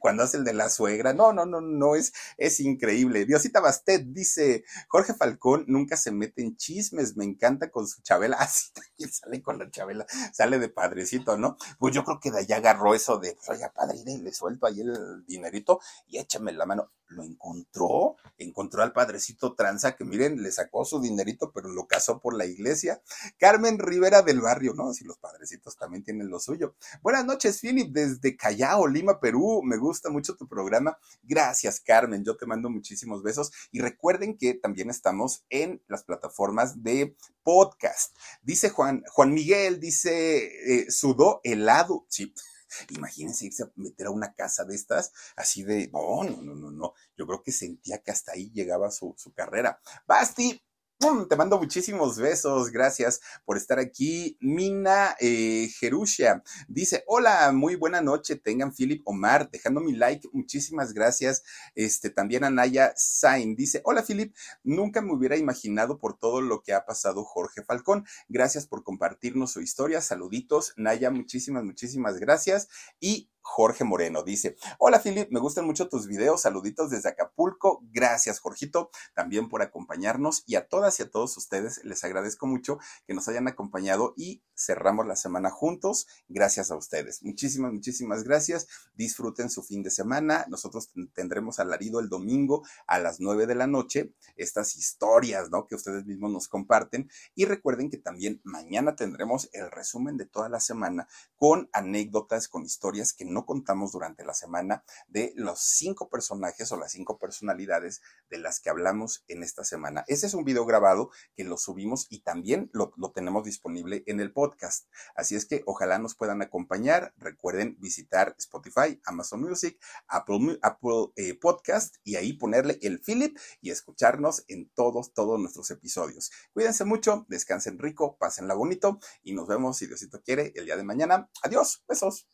cuando hace el de la suegra. No, no, no, no, es, es increíble. Diosita Bastet dice, Jorge Falcón nunca se mete en chismes, me encanta con su Chabela. Así ah, también sale con la Chabela, sale de padrecito, ¿no? Pues yo creo que de allá agarró eso de, oiga, padre, le suelto ahí el dinerito y échame la mano lo encontró, encontró al padrecito tranza que miren, le sacó su dinerito, pero lo casó por la iglesia. Carmen Rivera del barrio, ¿no? Si los padrecitos también tienen lo suyo. Buenas noches, Philip, desde Callao, Lima, Perú. Me gusta mucho tu programa. Gracias, Carmen. Yo te mando muchísimos besos. Y recuerden que también estamos en las plataformas de podcast. Dice Juan, Juan Miguel, dice, eh, sudó helado. Sí Imagínense irse a meter a una casa de estas, así de, no, no, no, no, no. Yo creo que sentía que hasta ahí llegaba su, su carrera. Basti, te mando muchísimos besos, gracias por estar aquí. Mina eh, dice, hola, muy buena noche, tengan Philip Omar, dejando mi like, muchísimas gracias. Este, también Anaya Sain dice, hola Philip, nunca me hubiera imaginado por todo lo que ha pasado Jorge Falcón. Gracias por compartirnos su historia, saluditos. Naya, muchísimas, muchísimas gracias. Y Jorge Moreno dice, hola Philip, me gustan mucho tus videos, saluditos desde Acapulco, gracias Jorgito también por acompañarnos y a todas y a todos ustedes les agradezco mucho que nos hayan acompañado y cerramos la semana juntos, gracias a ustedes. Muchísimas, muchísimas gracias, disfruten su fin de semana, nosotros tendremos alarido el domingo a las 9 de la noche, estas historias, ¿no? Que ustedes mismos nos comparten y recuerden que también mañana tendremos el resumen de toda la semana con anécdotas, con historias que no contamos durante la semana de los cinco personajes o las cinco personalidades de las que hablamos en esta semana. Ese es un video grabado que lo subimos y también lo, tenemos disponible en el podcast. Así es que ojalá nos puedan acompañar. Recuerden visitar Spotify, Amazon Music, Apple, Apple eh, Podcast y ahí ponerle el Philip y escucharnos en todos, todos nuestros episodios. Cuídense mucho, descansen rico, pásenla bonito y nos vemos, si Diosito quiere, el día de mañana. Adiós, besos.